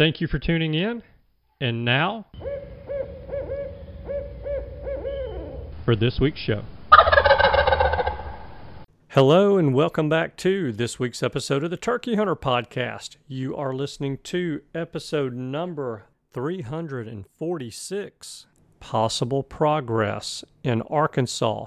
Thank you for tuning in. And now, for this week's show. Hello, and welcome back to this week's episode of the Turkey Hunter Podcast. You are listening to episode number 346 Possible Progress in Arkansas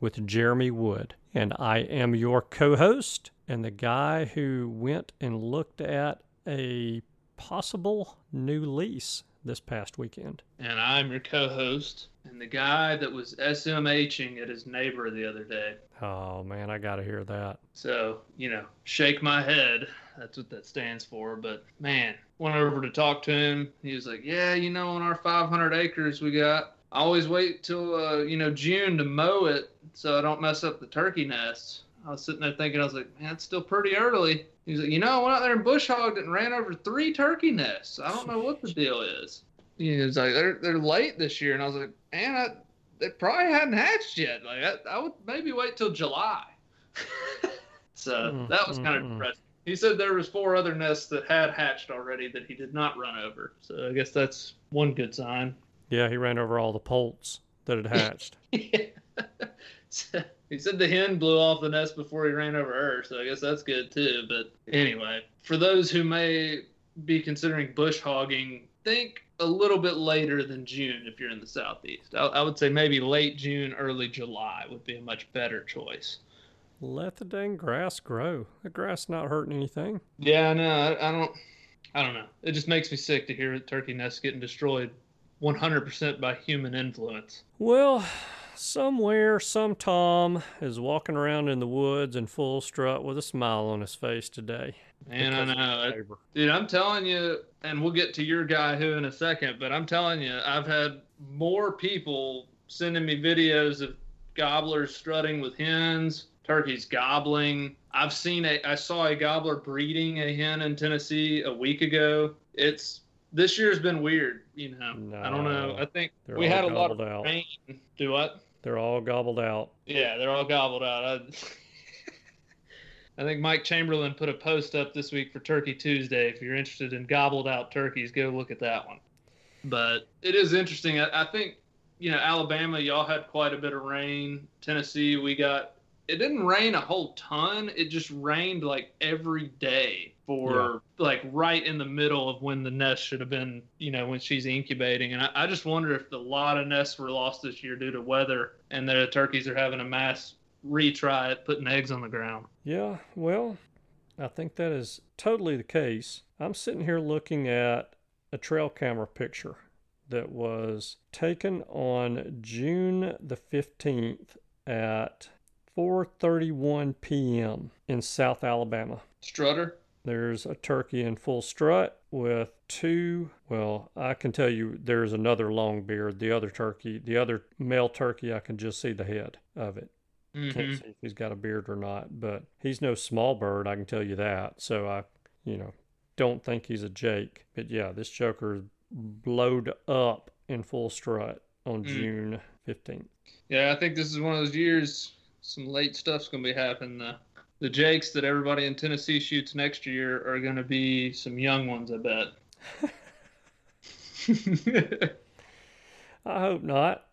with Jeremy Wood. And I am your co host and the guy who went and looked at a possible new lease this past weekend. And I'm your co host and the guy that was SMHing at his neighbor the other day. Oh man, I got to hear that. So, you know, shake my head. That's what that stands for. But man, went over to talk to him. He was like, Yeah, you know, on our 500 acres we got, I always wait till, uh, you know, June to mow it so I don't mess up the turkey nests. I was sitting there thinking, I was like, Man, it's still pretty early. He was like, You know, I went out there and bush hogged it and ran over three turkey nests. I don't know what the deal is. He was like, They're, they're late this year. And I was like, Man, I, they probably hadn't hatched yet. Like I, I would maybe wait till July. so Mm, that was kind of depressing. He said there was four other nests that had hatched already that he did not run over. So I guess that's one good sign. Yeah, he ran over all the poults that had hatched. So, he said the hen blew off the nest before he ran over her, so I guess that's good too. But anyway, for those who may be considering bush hogging, think a little bit later than June if you're in the southeast. I, I would say maybe late June, early July would be a much better choice. Let the dang grass grow. The grass not hurting anything. Yeah, no, I, I don't. I don't know. It just makes me sick to hear turkey nests getting destroyed 100% by human influence. Well, somewhere, some Tom is walking around in the woods in full strut with a smile on his face today. And I because of know. his It- neighbor. Dude, I'm telling you, and we'll get to your guy who in a second, but I'm telling you, I've had more people sending me videos of gobblers strutting with hens, turkeys gobbling. I've seen a, I saw a gobbler breeding a hen in Tennessee a week ago. It's this year's been weird, you know. I don't know. I think we had a lot of gobbled out. rain. Do what? They're all gobbled out. Yeah, they're all gobbled out. I, I think Mike Chamberlain put a post up this week for Turkey Tuesday. If you're interested in gobbled out turkeys, go look at that one. But it is interesting. I, I think, you know, Alabama, y'all had quite a bit of rain. Tennessee, we got, it didn't rain a whole ton. It just rained like every day for like right in the middle of when the nest should have been, you know, when she's incubating. And I, I just wonder if a lot of nests were lost this year due to weather and the turkeys are having a mass retry at putting eggs on the ground. Yeah, well, I think that is totally the case. I'm sitting here looking at a trail camera picture that was taken on June the 15th at 4:31 p.m. in South Alabama. Strutter? There's a turkey in full strut with two. Well, I can tell you there's another long beard. The other turkey, the other male turkey, I can just see the head of it. Can't Mm-hmm. see if he's got a beard or not, but he's no small bird, I can tell you that. So I, you know, don't think he's a Jake. But yeah, this Joker blowed up in full strut on Mm. June 15th. Yeah, I think this is one of those years. Some late stuff's gonna be happening. The Jakes that everybody in Tennessee shoots next year are gonna be some young ones, I bet. I hope not.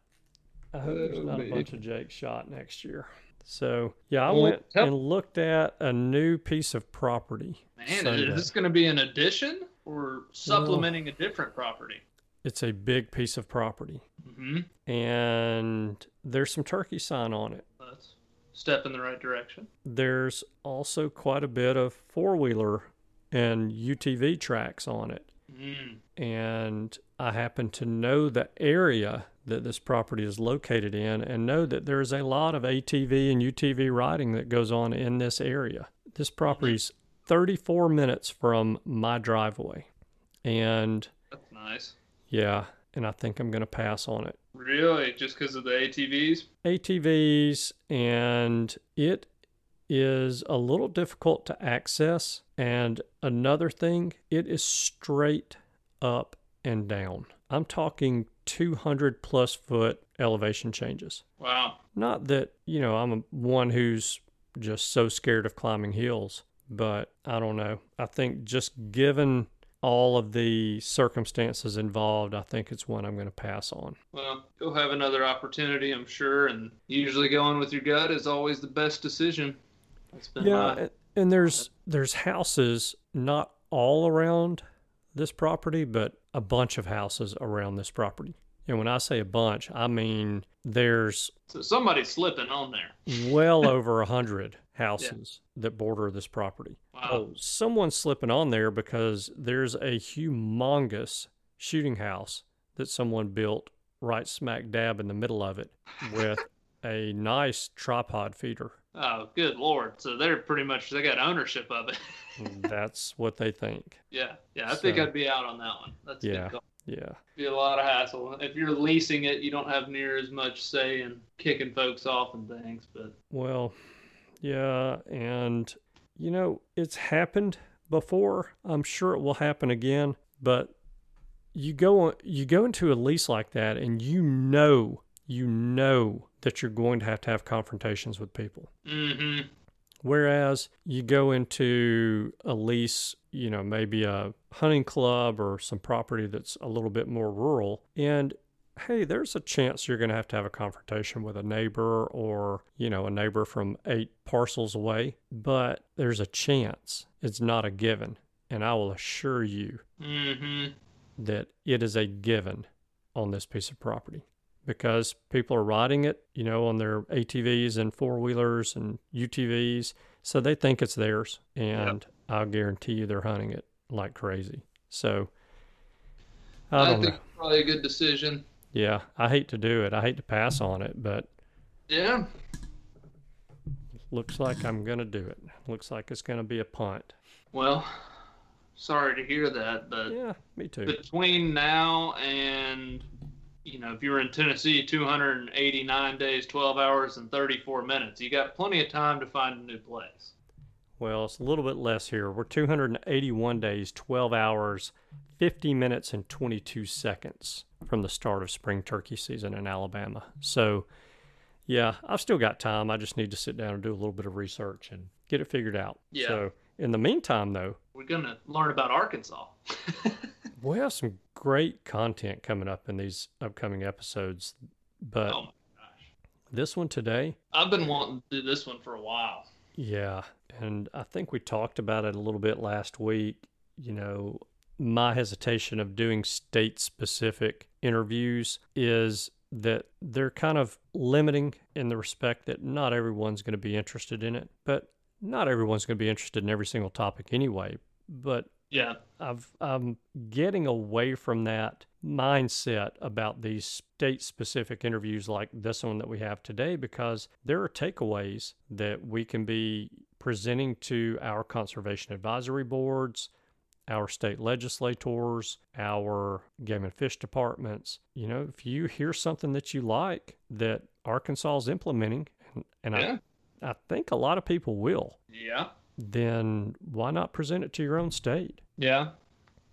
I hope there's not a bunch of Jake shot next year. So yeah, I Well, went and looked at a new piece of property. Man, Sunday. is this gonna be an addition or supplementing a different property? It's a big piece of property, hmm and there's some turkey sign on it. Let's step in the right direction. There's also quite a bit of four wheeler and UTV tracks on it. Mm. and I happen to know the area that this property is located in and know that there's a lot of ATV and UTV riding that goes on in this area. This property's 34 minutes from my driveway. And That's nice. yeah, and I think I'm going to pass on it. Really, just because of the ATVs? ATVs, and it is a little difficult to access. And another thing, it is straight up and down. I'm talking 200 plus foot elevation changes. Wow. Not that, you know, I'm one who's just so scared of climbing hills, but I don't know. I think just given all of the circumstances involved, I think it's one I'm going to pass on. Well, you'll have another opportunity, I'm sure. And usually going with your gut is always the best decision. That's been yeah my and, there's there's houses not all around this property but a bunch of houses around this property and when i say a bunch i mean there's So somebody's slipping on there. well over a hundred houses that border this property Wow. oh someone's slipping on there because there's a humongous shooting house that someone built right smack dab in the middle of it with a nice tripod feeder Oh, good lord! So they're pretty much they got ownership of it. that's what they think yeah, yeah. I think I'd be out on that one. That's Yeah. yeah Be a lot of hassle. If you're leasing it, you don't have near as much say in kicking folks off and things. But Well, yeah, and you know, it's happened before. I'm sure it will happen again, but you go you go into a lease like that and you know, you know that you're going to have to have confrontations with people. hmm Whereas you go into a lease, you know, maybe a hunting club or some property that's a little bit more rural, and hey, there's a chance you're going to have to have a confrontation with a neighbor or, you know, a neighbor from eight parcels away, but there's a chance. It's not a given. And I will assure you hmm that it is a given on this piece of property because people are riding it, you know, on their ATVs and four wheelers and UTVs. So they think it's theirs. And I'll guarantee you they're hunting it like crazy. So I I, don't think know. it's probably a good decision. Yeah, I hate to do it. I hate to pass on it, but Yeah. looks like I'm going to do it. Looks like it's going to be a punt. Well, sorry to hear that, but Yeah, me too. between now and you know, if you're in Tennessee, 289 days, 12 hours, and 34 minutes, you got plenty of time to find a new place. Well, it's a little bit less here. We're 281 days, 12 hours, 50 minutes, and 22 seconds from the start of spring turkey season in Alabama. So, yeah, I've still got time. I just need to sit down and do a little bit of research and get it figured out. Yeah. So in the meantime, though, We're gonna learn about Arkansas. we have some great content coming up in these upcoming episodes. But oh my gosh, this one today, I've been wanting to do this one for a while. Yeah, and I think we talked about it a little bit last week. You know, my hesitation of doing state specific interviews is that they're kind of limiting in the respect that not everyone's going to be interested in it, but not everyone's going to be interested in every single topic anyway. But Yeah, I've, I'm getting away from that mindset about these state specific interviews like this one that we have today because there are takeaways that we can be presenting to our conservation advisory boards, our state legislators, our game and fish departments. You know, if you hear something that you like that Arkansas is implementing, and, and yeah, I, I think a lot of people will, yeah, then why not present it to your own state? yeah,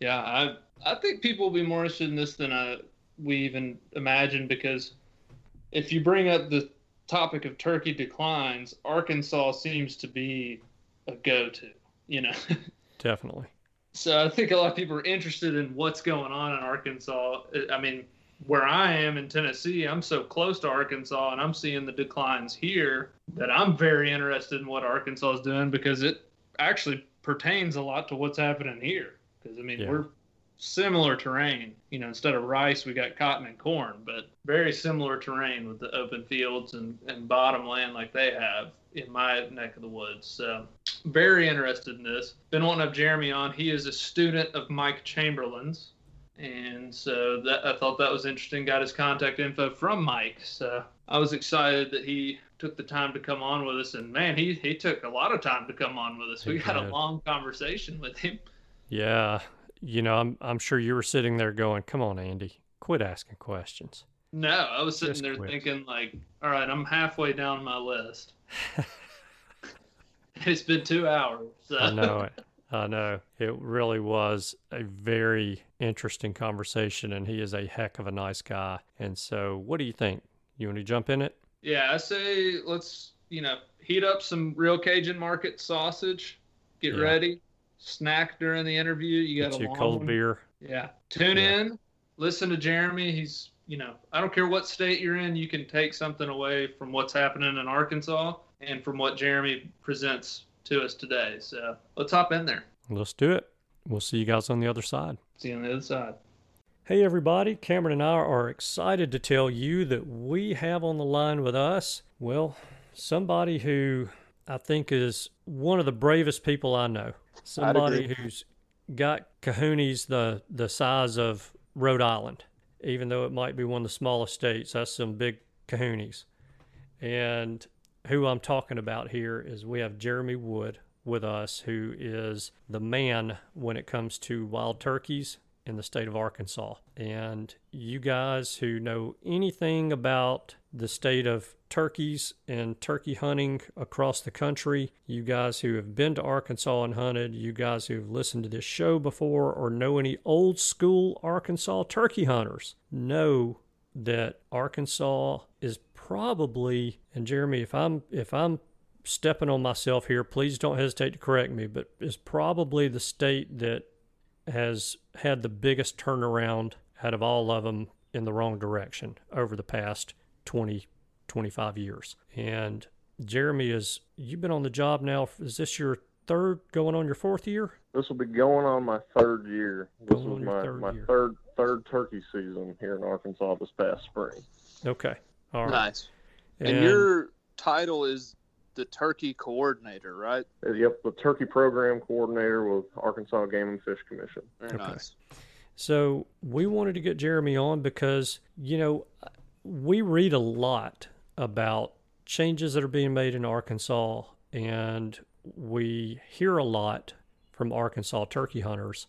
yeah. I I think people will be more interested in this than I, we even imagined because if you bring up the topic of turkey declines, Arkansas seems to be a go-to. You know. Definitely. So I think a lot of people are interested in what's going on in Arkansas. I mean, where I am in Tennessee, I'm so close to Arkansas and I'm seeing the declines here that I'm very interested in what Arkansas is doing because it actually pertains a lot to what's happening here. Because, I mean, Yeah. we're similar terrain. You know, instead of rice, we got cotton and corn, but very similar terrain with the open fields and, and bottom land like they have in my neck of the woods. So, very interested in this. Been wanting to have Jeremy on. He is a student of Mike Chamberlain's. And so that I thought that was interesting. Got his contact info from Mike. So I was excited that he took the time to come on with us. And man, he, he took a lot of time to come on with us. We had a long conversation with him. Yeah, you know, I'm I'm sure you were sitting there going, "Come on, Andy, quit asking questions." No, I was sitting Just there quit. thinking like, all right, I'm halfway down my list. it's been two hours. So. I know it. I know it really was a very interesting conversation, and he is a heck of a nice guy. And so, what do you think? You want to jump in it? Yeah, I say let's you know heat up some real Cajun market sausage. Get Yeah. ready, snack during the interview. You got Get a you long cold one. beer. Yeah, tune Yeah. in, listen to Jeremy. He's you know I don't care what state you're in, you can take something away from what's happening in Arkansas and from what Jeremy presents to us today. So let's hop in there. Let's do it. We'll see you guys on the other side. See you on the other side. Hey, everybody. Cameron and I are excited to tell you that we have on the line with us, well, somebody who I think is one of the bravest people I know. Somebody who's got kahunas the, the size of Rhode Island, even though it might be one of the smallest states. That's some big kahunas. And who I'm talking about here is we have Jeremy Wood with us, who is the man when it comes to wild turkeys in the state of Arkansas. And you guys who know anything about the state of turkeys and turkey hunting across the country, you guys who have been to Arkansas and hunted, you guys who have listened to this show before or know any old school Arkansas turkey hunters, know that Arkansas is probably and Jeremy if I'm if I'm stepping on myself here please don't hesitate to correct me but is probably the state that has had the biggest turnaround out of all of them in the wrong direction over the past 20 25 years and Jeremy is you've been on the job now is this your third going on your fourth year This will be going on my third year. This Going was my, third my year. third third turkey season here in Arkansas this past spring. okay all right Nice. And, your title is the turkey coordinator, right? Uh, Yep, the turkey program coordinator with Arkansas Game and Fish Commission. Very Okay. nice. So we wanted to get Jeremy on because, you know, we read a lot about changes that are being made in Arkansas, and we hear a lot from Arkansas turkey hunters.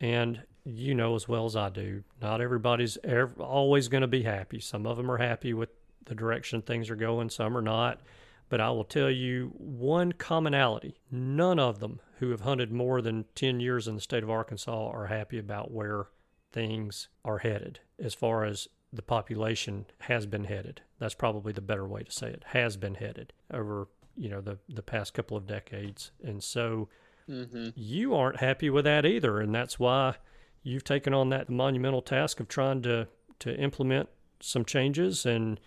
And you know as well as I do, not everybody's ever, always going to be happy. Some of them are happy with the direction things are going, some are not. But I will tell you one commonality none of them who have hunted more than 10 years in the state of Arkansas are happy about where things are headed as far as the population has been headed. That's probably the better way to say it. Has been headed over you know the the past couple of decades, and so Mm-hmm. you aren't happy with that either, and that's why you've taken on that monumental task of trying to to implement some changes. And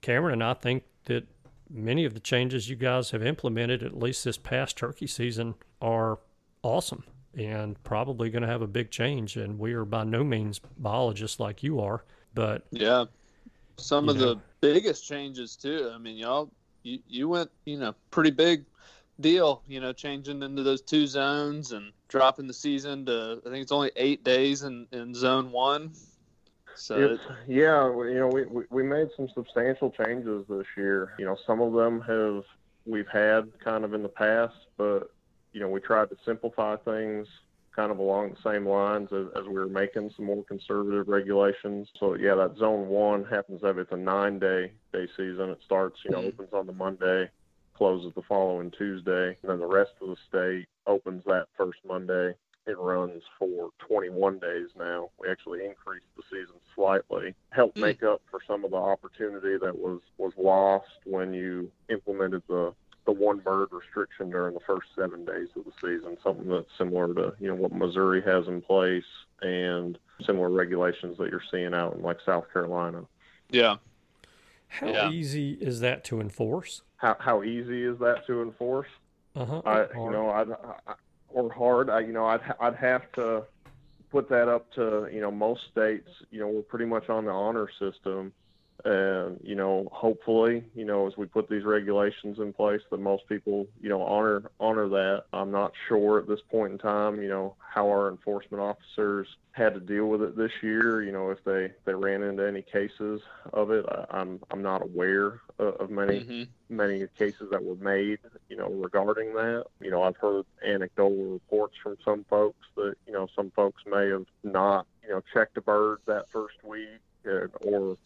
Cameron and I think that many of the changes you guys have implemented, at least this past turkey season, are awesome and probably going to have a big change. And we are by no means biologists like you are, but Yeah. Some of know. the biggest changes too. I mean, y'all, you, you went, you know, pretty big deal, you know, changing into those two zones and dropping the season to, I think it's only eight days in, in zone one. So, It's, yeah, you know, we, we, we made some substantial changes this year. You know, some of them have we've had kind of in the past, but you know, we tried to simplify things kind of along the same lines as, as we were making some more conservative regulations. So yeah, that zone one happens every it's a nine day day season. It starts, you know, Mhm. opens on the Monday, closes the following Tuesday, and then the rest of the state opens that first Monday it runs for 21 days now. We actually increased the season slightly, helped Hmm. make up for some of the opportunity that was was lost when you implemented the the one bird restriction during the first seven days of the season. Something that's similar to you know what Missouri has in place and similar regulations that you're seeing out in like South Carolina. yeah. how Yeah. easy is that to enforce? How how easy is that to enforce? Uh huh. I, you know, I'd, I, or hard. I, you know, I'd, I'd have to put that up to, you know, most states. You know, we're pretty much on the honor system, and you know, hopefully, you know, as we put these regulations in place, that most people, you know, honor honor that. I'm not sure at this point in time, you know, how our enforcement officers had to deal with it this year. You know, if they they ran into any cases of it, I, I'm I'm not aware of, of many hmm many cases that were made, you know, regarding that. You know, I've heard anecdotal reports from some folks that, you know, some folks may have not, you know, checked a bird that first week uh, or,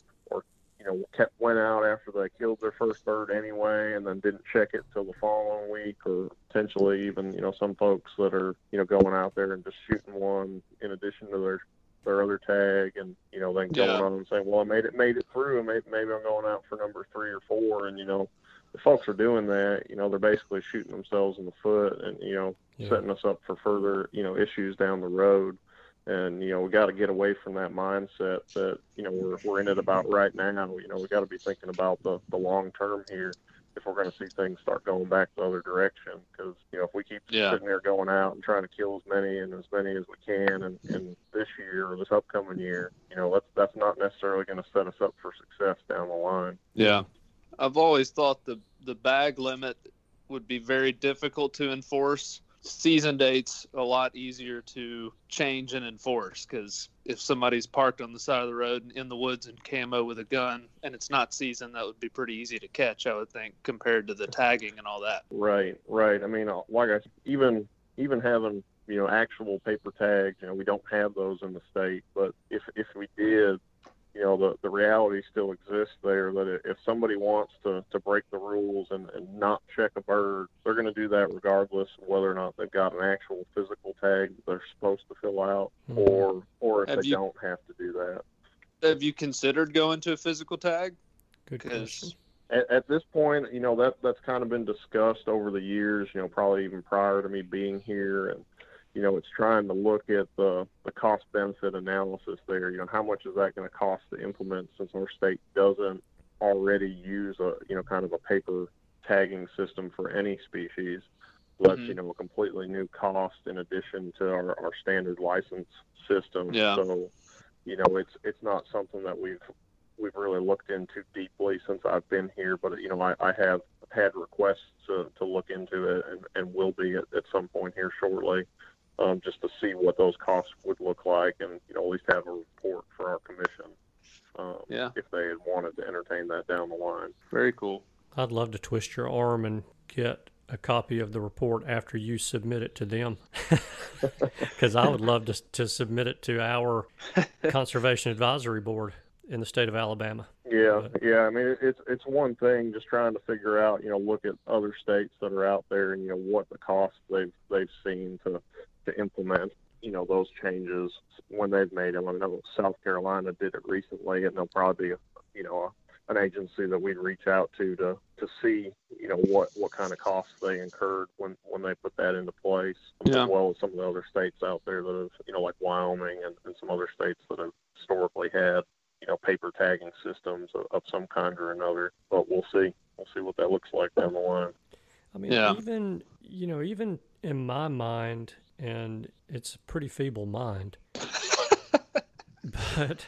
you know, kept, went out after they killed their first bird anyway and then didn't check it till the following week or potentially even, you know, some folks that are, you know, going out there and just shooting one in addition to their their other tag and you know then going Yeah. on and saying well i made it made it through and maybe, maybe i'm going out for number three or four and you know the folks are doing that, you know, they're basically shooting themselves in the foot and, you know, Yeah. setting us up for further, you know, issues down the road. And, you know, we got to get away from that mindset that, you know, we're, we're in it about right now. You know, we got to be thinking about the, the long term here if we're going to see things start going back the other direction. Because, you know, if we keep Yeah. sitting there going out and trying to kill as many and as many as we can in, in this year or this upcoming year, you know, that's, that's not necessarily going to set us up for success down the line. Yeah. I've always thought the the bag limit would be very difficult to enforce. Season dates a lot easier to change and enforce because if somebody's parked on the side of the road in the woods in camo with a gun and it's not season, that would be pretty easy to catch, I would think, compared to the tagging and all that. Right, right. I mean, uh, like I even even having you know actual paper tags, you know, we don't have those in the state. But if if we did, you know, the the reality still exists there that if somebody wants to to break the rules and and not check a bird, they're going to do that regardless of whether or not they've got an actual physical tag that they're supposed to fill out, Mhm. or or if Have they you- don't have to do that. Have you considered going to a physical tag? Good question. Because at, at this point, you know that that's kind of been discussed over the years. You know, probably even prior to me being here, and you know, it's trying to look at the the cost benefit analysis there. You know, how much is that going to cost to implement since our state doesn't already use a you know kind of a paper tagging system for any species. So that's Mhm. you know a completely new cost in addition to our, our standard license system. Yeah. So, you know, it's it's not something that we've we've really looked into deeply since I've been here, but you know, I, I have had requests to, to look into it and, and will be at, at some point here shortly, um, just to see what those costs would look like and, you know, at least have a report for our commission. Um, Yeah. if they had wanted to entertain that down the line. very cool. I'd love to twist your arm and get a copy of the report after you submit it to them. Because I would love to, to submit it to our Conservation Advisory Board in the state of Alabama. Yeah, But- yeah. I mean, it- it's it's one thing just trying to figure out, you know, look at other states that are out there and you know what the costs they've they've seen to to implement, you know, those changes when they've made them. I know South Carolina did it recently, and there'll probably be, you know, an agency that we'd reach out to to to see you know what what kind of costs they incurred when when they put that into place, Yeah. as well as some of the other states out there that have you know like Wyoming and, and some other states that have historically had you know paper tagging systems of, of some kind or another. But we'll see we'll see what that looks like down the line. I mean, Yeah. even you know, even in my mind, and it's a pretty feeble mind, but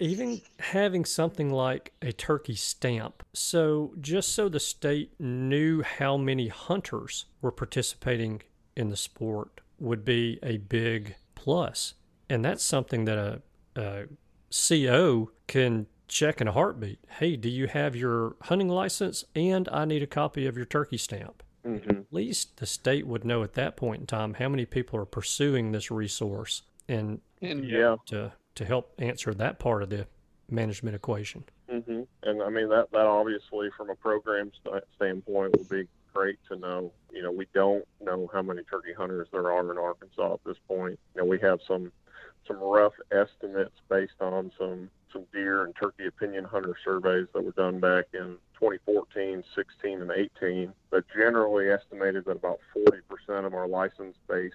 even having something like a turkey stamp, so just so the state knew how many hunters were participating in the sport would be a big plus. and that's something that a, a CO can check in a heartbeat. Hey, do you have your hunting license? And I need a copy of your turkey stamp. Hmm At least the state would know at that point in time how many people are pursuing this resource and And Yeah. to, to help answer that part of the management equation. hmm And I mean that that obviously from a program st- standpoint would be great to know. You know, we don't know how many turkey hunters there are in Arkansas at this point. You know, we have some some rough estimates based on some some deer and turkey opinion hunter surveys that were done back in 2014, 16, and 18. But generally estimated that about 40% of our licensed base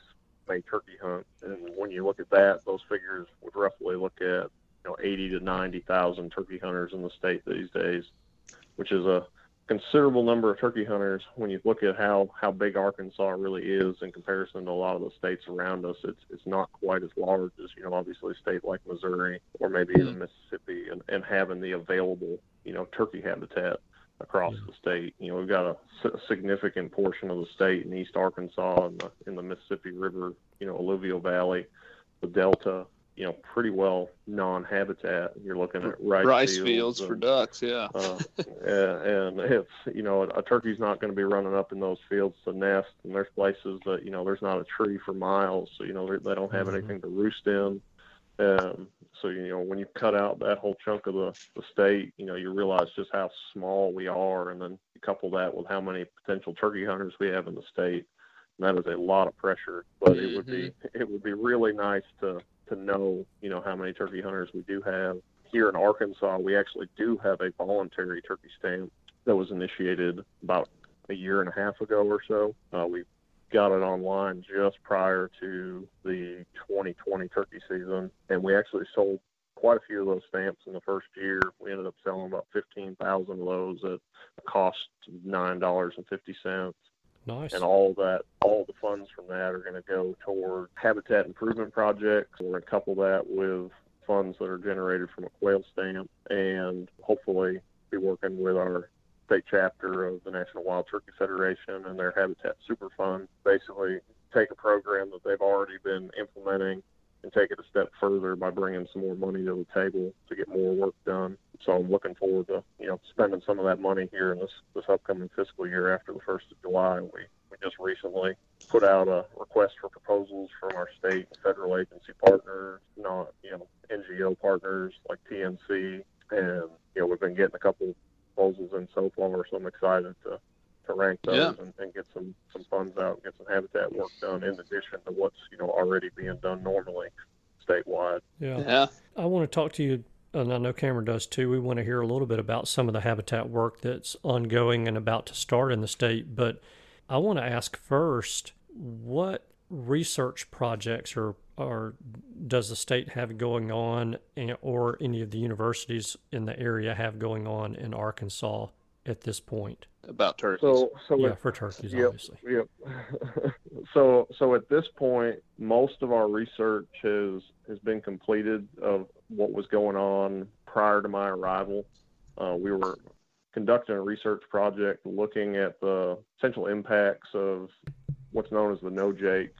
may turkey hunt. And when you look at that, those figures would roughly look at you know 80 to 90,000 turkey hunters in the state these days, which is a considerable number of turkey hunters when you look at how how big Arkansas really is in comparison to a lot of the states around us. It's it's not quite as large as you know obviously a state like Missouri or maybe even mm-hmm. Mississippi, and, and having the available you know turkey habitat across the state. You know we've got a s- significant portion of the state in East Arkansas and the in the Mississippi River you know alluvial valley, the Delta. You know, pretty well non-habitat. You're looking at rice, rice fields for and- ducks. Yeah. uh, and it's you know a turkey's not going to be running up in those fields to nest, and there's places that you know there's not a tree for miles, so you know they don't have Mhm. anything to roost in. Um, so you know when you cut out that whole chunk of the, the state, you know you realize just how small we are, and then you couple that with how many potential turkey hunters we have in the state, and that is a lot of pressure. But it would be it would be really nice to to know you know how many turkey hunters we do have here in Arkansas, we actually do have a voluntary turkey stamp that was initiated about a year and a half ago or so. Uh, we got it online just prior to the 2020 turkey season, and we actually sold quite a few of those stamps in the first year. We ended up selling about 15,000 of those at a cost of nine dollars and fifty cents Nice. and all that all the funds from that are going to go toward habitat improvement projects we're going to couple that with funds that are generated from a quail stamp and hopefully be working with our state chapter of the national wild turkey federation and their habitat super fund basically take a program that they've already been implementing and take it a step further by bringing some more money to the table to get more work done. So I'm looking forward to you know spending some of that money here in this this upcoming fiscal year after the first of July. We we just recently put out a request for proposals from our state and federal agency partners, not you know NGO partners like TNC, and you know we've been getting a couple proposals in so far. So I'm excited to to rank those Yeah. and, and get some some funds out and get some habitat work done in addition to what's you know already being done normally statewide. yeah. Yeah. I want to talk to you, and I know Cameron does too. We want to hear a little bit about some of the habitat work that's ongoing and about to start in the state. But I want to ask first, what research projects or or does the state have going on, and- or any of the universities in the area have going on in Arkansas at this point? About turkeys. So so Yeah, it- for turkeys, Yep, obviously. Yep. so so at this point, most of our research has has been completed of what was going on prior to my arrival. Uh, we were conducting a research project looking at the potential impacts of what's known as the no jake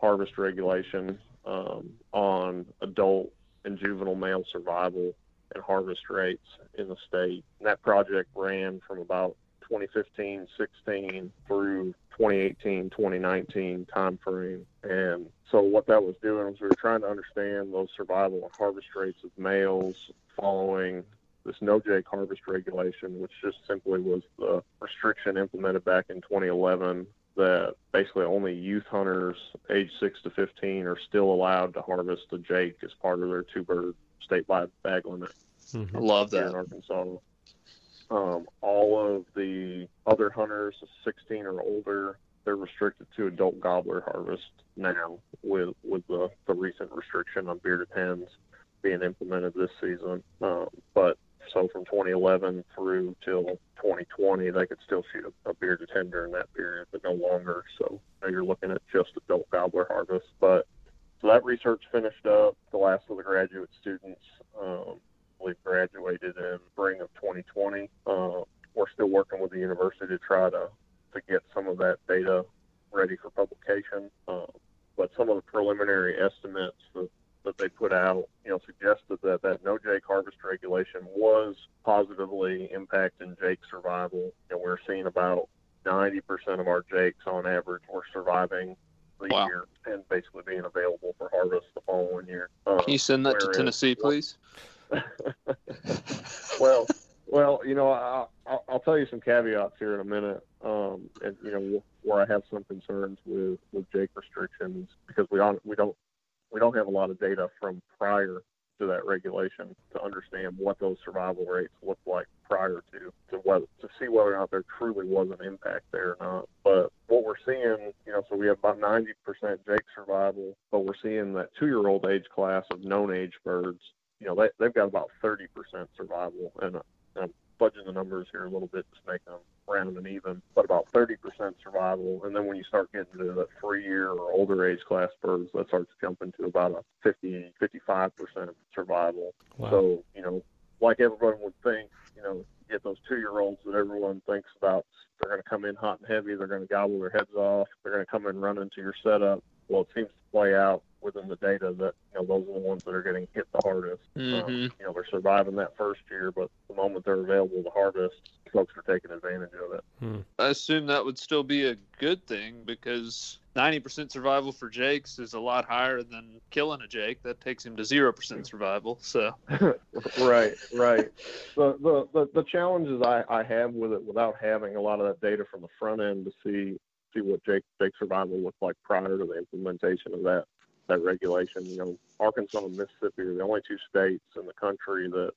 harvest regulation um, on adult and juvenile male survival and harvest rates in the state. And that project ran from about 2015 16 through 2018 2019 time frame and so what that was doing was we were trying to understand those survival and harvest rates of males following this no jake harvest regulation which just simply was the restriction implemented back in 2011 that basically only youth hunters age 6 to 15 are still allowed to harvest a jake as part of their two bird statewide bag limit Mhm. I love that. in. Arkansas. Um, all of the other hunters, 16 or older, they're restricted to adult gobbler harvest now with with the, the recent restriction on bearded hens being implemented this season. Um, but so from 2011 through till 2020, they could still shoot a, a bearded hen during that period, but no longer. So now you're looking at just adult gobbler harvest. But so that research finished up. The last of the graduate students, um, I believe, graduated in spring of 2020. Uh, we're still working with the university to try to to get some of that data ready for publication. Uh, but some of the preliminary estimates that that they put out, you know, suggested that that no Jake harvest regulation was positively impacting Jake survival. And we're seeing about 90% of our Jakes on average were surviving the Wow. year and basically being available for harvest the following year. Um, Can you send that to Tennessee, please? well, well, you know, I, I'll, I'll tell you some caveats here in a minute, um, and you know where I have some concerns with with Jake restrictions because we on we don't we don't have a lot of data from prior to that regulation to understand what those survival rates looked like prior to to to see whether or not there truly was an impact there or not. But what we're seeing, you know, so we have about 90% Jake survival, but we're seeing that two-year-old age class of known age birds, you know, they, they've got about 30% survival, and I'm fudging the numbers here a little bit to make them round and even, but about 30% survival. And then when you start getting to the three-year or older age class birds, that starts jumping to about a 50, 55% survival. Wow. So, you know, like everyone would think, you know, get those two year olds that everyone thinks about, they're going to come in hot and heavy, they're going to gobble their heads off, they're going to come in run into your setup. Well, it seems to play out within the data that, you know, those are the ones that are getting hit the hardest. Mhm. Um, you know, they're surviving that first year, but the moment they're available to harvest, folks are taking advantage of it. Hmm. I assume that would still be a good thing because 90% survival for Jakes is a lot higher than killing a Jake. That takes him to 0% survival. So, right, right. The, the the the challenges I, I have with it without having a lot of that data from the front end to see see what Jake Jake survival looked like prior to the implementation of that that regulation. You know, Arkansas and Mississippi are the only two states in the country that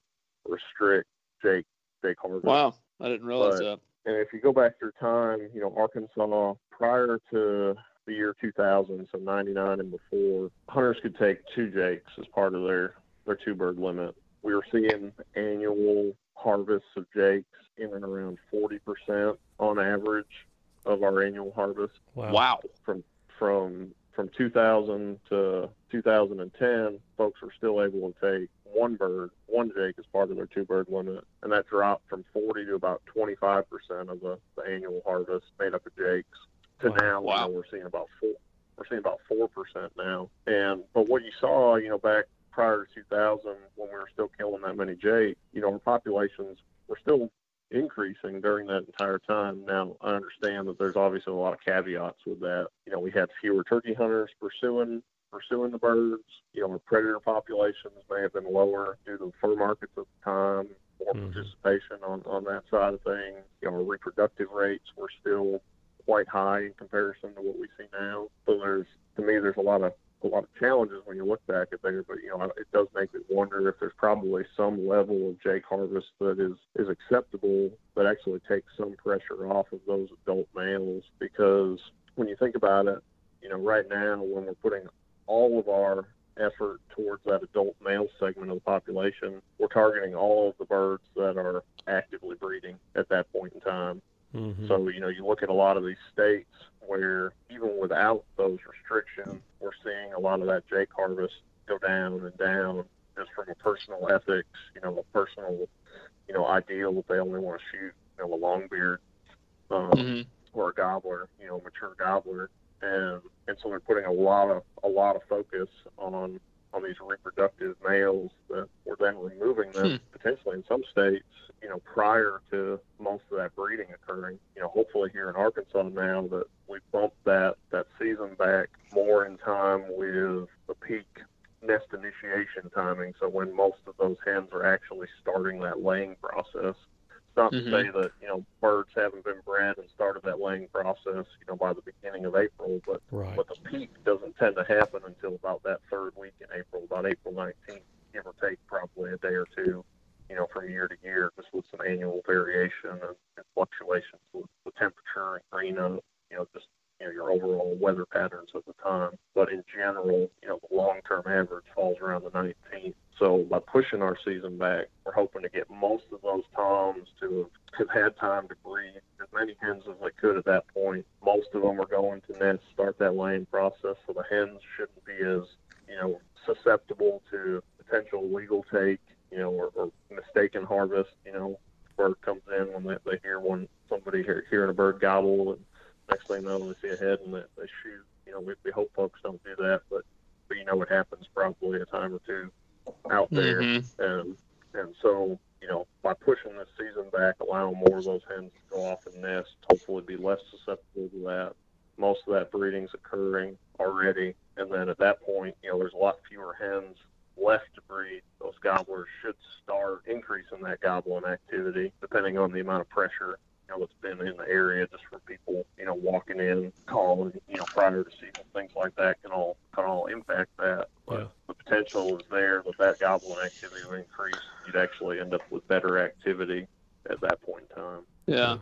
restrict Jake Jake harvest. wow, I didn't realize But- that. And if you go back through time, you know, Arkansas prior to the year 2000, so 99 and before, hunters could take two jakes as part of their, their two bird limit. We were seeing annual harvests of jakes in and around 40% on average of our annual harvest Wow. Wow. from from from 2000 to 2010, folks were still able to take one bird, one jake as part of their two bird limit, and that dropped from 40 to about 25 percent of the, the annual harvest made up of jakes. To Wow. now, Wow. you know, we're seeing about four. We're seeing about four percent now, and but what you saw, you know, back prior to 2000, when we were still killing that many jake, you know, our populations were still increasing during that entire time. Now, I understand that there's obviously a lot of caveats with that. You know, we had fewer turkey hunters pursuing pursuing the birds. You know, our predator populations may have been lower due to the fur markets at the time, more Mhm. participation on, on that side of things. You know, our reproductive rates were still quite high in comparison to what we see now. So there's to me there's a lot of a lot of challenges when you look back at there, but you know it does make me wonder if there's probably some level of Jake harvest that is is acceptable that actually takes some pressure off of those adult males because when you think about it, you know right now when we're putting all of our effort towards that adult male segment of the population, we're targeting all of the birds that are actively breeding at that point in time. Mhm. So, you know, you look at a lot of these states where even without those restrictions, we're seeing a lot of that Jake harvest go down and down just from a personal ethics, you know, a personal, you know, ideal that they only want to shoot, you know, a longbeard um, Mhm. or a gobbler, you know, a mature gobbler. And and so they're putting a lot of a lot of focus on on these reproductive males that we're then removing them hmm. potentially in some states, you know, prior to most of that breeding occurring. You know, hopefully here in Arkansas now that we bumped that that season back more in time with the peak nest initiation timing, so when most of those hens are actually starting that laying process. It's not Mhm. to say that, you know, birds haven't been bred and started that laying process, you know, by the beginning of April, but Right. but the peak doesn't tend to happen until about that third week in April, about April 19th, give or take probably a day or two you know, from year to year, just with some annual variation and, and fluctuations with the temperature and green up, you know, just you know, your overall weather patterns at the time. But in general, you know, the long-term average falls around the 19th. So by pushing our season back, we're hoping to get most of those toms to have, have had time to breed as many hens as they could at that point. Most of them are going to nest, start that laying process, so the hens shouldn't be as, you know, susceptible to potential legal take, you know, or, or mistaken harvest. You know, bird comes in when they, they hear one somebody hear, hearing a bird gobble, and next thing you know, they see a head and they, they shoot. You know, we, we hope folks don't do that, but but you know, it happens probably a time or two out there, Mm-hmm. and and so you know, by pushing this season back, allowing more of those hens to go off and nest, hopefully be less susceptible to that. Most of that breeding's occurring already, and then at that point, you know, there's a lot fewer hens left to breed. Those gobblers should start increasing that gobbling activity, depending on the amount of pressure know that's been in the area, just for people, you know, walking in, calling, you know, prior to season, things like that can all can all impact that. But Yeah. the potential is there that that gobbling activity will increase. You'd actually end up with better activity at that point in time. Yeah.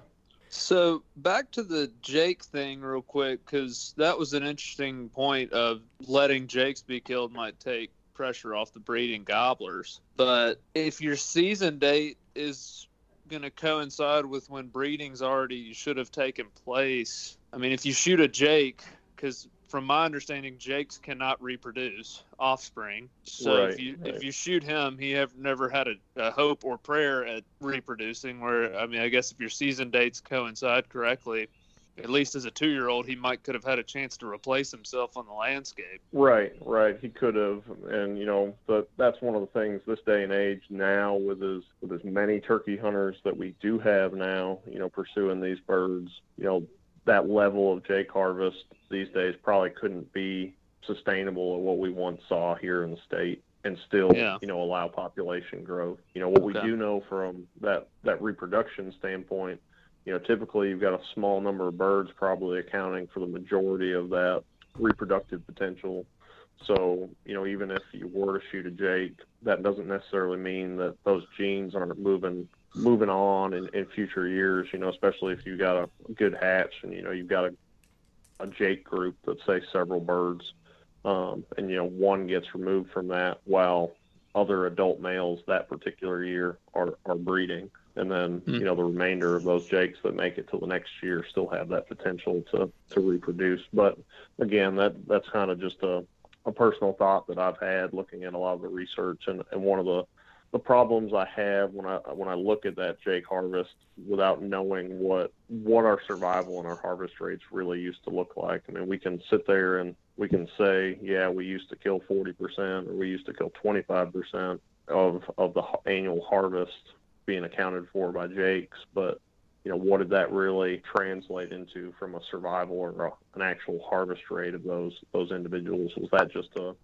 So back to the Jake thing, real quick, because that was an interesting point of letting Jakes be killed might take pressure off the breeding gobblers. But if your season date is going to coincide with when breeding's already should have taken place, I mean, if you shoot a Jake, because from my understanding, Jakes cannot reproduce offspring. So if you right. if you shoot him, he have never had a, a hope or prayer at reproducing. Where I mean, I guess if your season dates coincide correctly, at least as a two year old, he might could have had a chance to replace himself on the landscape. Right, right. He could have, and you know, but that's one of the things this day and age now with as with as many turkey hunters that we do have now, you know, pursuing these birds, you know, that level of Jake harvest these days probably couldn't be sustainable at what we once saw here in the state and still, Yeah. you know, allow population growth. You know, what we do know from that that reproduction standpoint, you know, typically you've got a small number of birds probably accounting for the majority of that reproductive potential. So, you know, even if you were to shoot a Jake, that doesn't necessarily mean that those genes aren't moving moving on in, in future years, you know, especially if you've got a good hatch and, you know, you've got a, a Jake group that say several birds, um, and, you know, one gets removed from that while other adult males that particular year are, are breeding. And then, Hmm. you know, the remainder of those Jakes that make it till the next year still have that potential to, to reproduce. But again, that, that's kind of just a, a personal thought that I've had looking at a lot of the research and, and one of the the problems I have when I when I look at that Jake harvest without knowing what what our survival and our harvest rates really used to look like. I mean, we can sit there and we can say, yeah, we used to kill 40% or we used to kill 25% of of the annual harvest being accounted for by Jakes, but you know, what did that really translate into from a survival or a, an actual harvest rate of those those individuals? Was that just a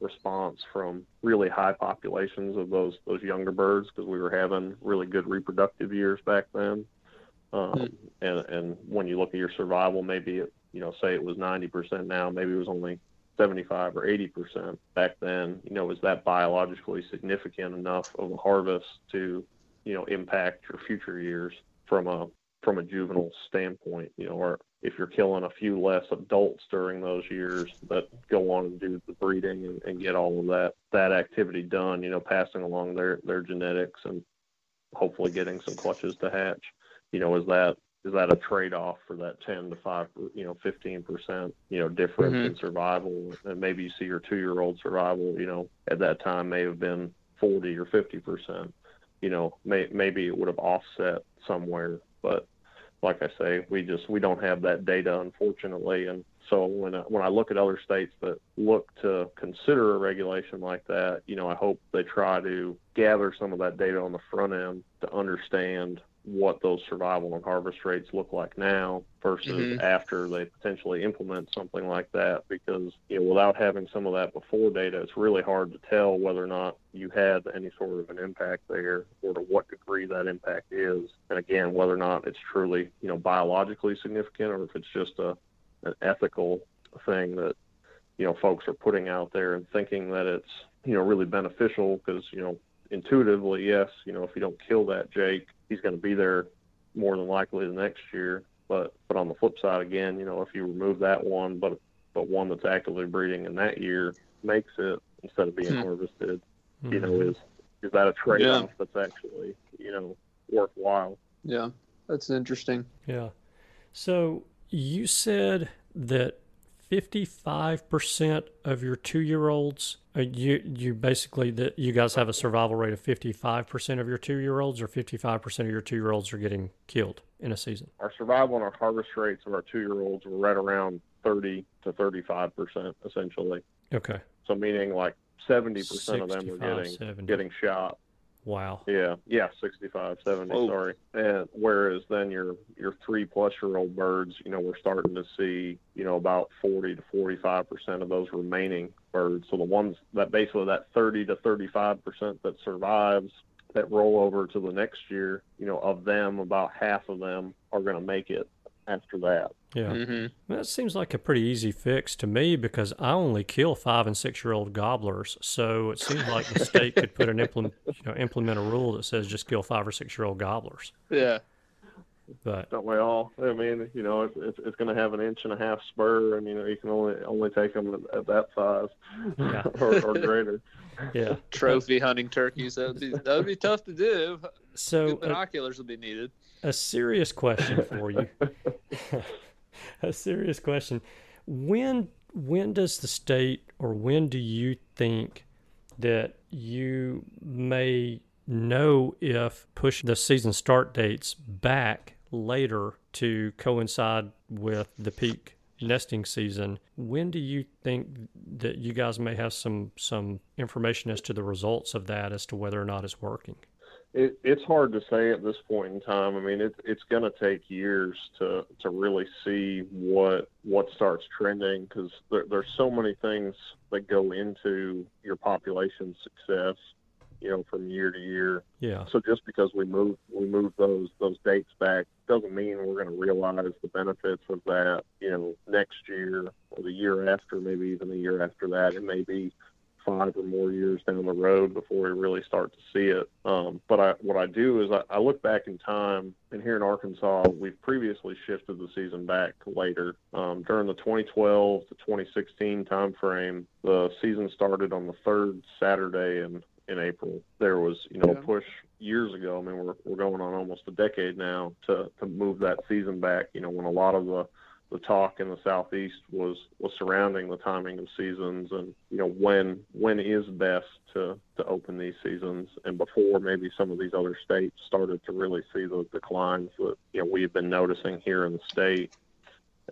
response from really high populations of those those younger birds because we were having really good reproductive years back then. Um, and and when you look at your survival, maybe it, you know say it was 90% now, maybe it was only 75 or 80% back then. You know, is that biologically significant enough of a harvest to you know impact your future years from a from a juvenile standpoint? You know, or if you're killing a few less adults during those years that go on and do the breeding and, and get all of that that activity done, you know, passing along their their genetics and hopefully getting some clutches to hatch. You know, is that is that a trade off for that ten to five, you know, fifteen percent, you know, difference mm-hmm. in survival? And maybe you see your two year old survival, you know, at that time may have been forty or fifty percent. You know, may, maybe it would have offset somewhere, but like I say, we just we don't have that data unfortunately, and so when I, when I look at other states that look to consider a regulation like that, you know, I hope they try to gather some of that data on the front end to understand what those survival and harvest rates look like now versus Mhm. after they potentially implement something like that because you know without having some of that before data it's really hard to tell whether or not you had any sort of an impact there or to what degree that impact is and again whether or not it's truly you know biologically significant or if it's just a an ethical thing that you know folks are putting out there and thinking that it's you know really beneficial because you know intuitively, yes, you know, if you don't kill that Jake, he's going to be there more than likely the next year. But but on the flip side, again, you know, if you remove that one, but but one that's actively breeding in that year makes it instead of being Hmm. harvested, you know, Mhm. is is that a trade-off that's actually you know worthwhile? Yeah, that's interesting. Yeah. So you said that 55% of your two year olds, Uh, you, you basically, that you guys have a survival rate of 55% of your two year olds, or 55% of your two year olds are getting killed in a season? Our survival and our harvest rates of our two-year-olds were right around 30 to 35 percent, essentially. Okay. So meaning like 70 percent of them were getting 70. getting shot. Wow. Yeah, yeah, 65, 70, Whoa. sorry. And whereas then your your three plus year old birds, you know, we're starting to see, you know, about 40 to 45 percent of those remaining birds. So the ones that basically that 30 to 35 percent that survives that roll over to the next year, you know, of them, about half of them are going to make it after that. Yeah. Mm-hmm. That seems like a pretty easy fix to me because I only kill five and six year old gobblers. So it seems like the state could put an implement, you know, implement a rule that says just kill five or six year old gobblers. Yeah. But Don't we all? I mean, you know, it's it's, it's going to have an inch and a half spur, and you know, you can only only take them at, at that size Yeah. or, or greater. yeah. Trophy hunting turkeys. That would be that would be tough to do. So Good a, binoculars will be needed. a serious question for you. a serious question. When when does the state or when do you think that you may know if push the season start dates back later to coincide with the peak nesting season when do you think that you guys may have some some information as to the results of that as to whether or not it's working It, it's hard to say at this point in time. I mean, it, it's going to take years to, to really see what what starts trending because there, there's so many things that go into your population success, you know, from year to year. yeah So just because we move we move those those dates back doesn't mean we're going to realize the benefits of that, you know, next year or the year after, maybe even the year after that. It may be five or more years down the road before we really start to see it. Um, but I, what I do is I, I look back in time, and here in Arkansas, we've previously shifted the season back later. Um, during the 2012 to 2016 time frame, the season started on the third Saturday in in April. There was, you know, Yeah. a push years ago. I mean, we're we're going on almost a decade now to to move that season back. You know, when a lot of the the talk in the southeast was was surrounding the timing of seasons and you know when when is best to to open these seasons and before maybe some of these other states started to really see the declines that you know we've been noticing here in the state.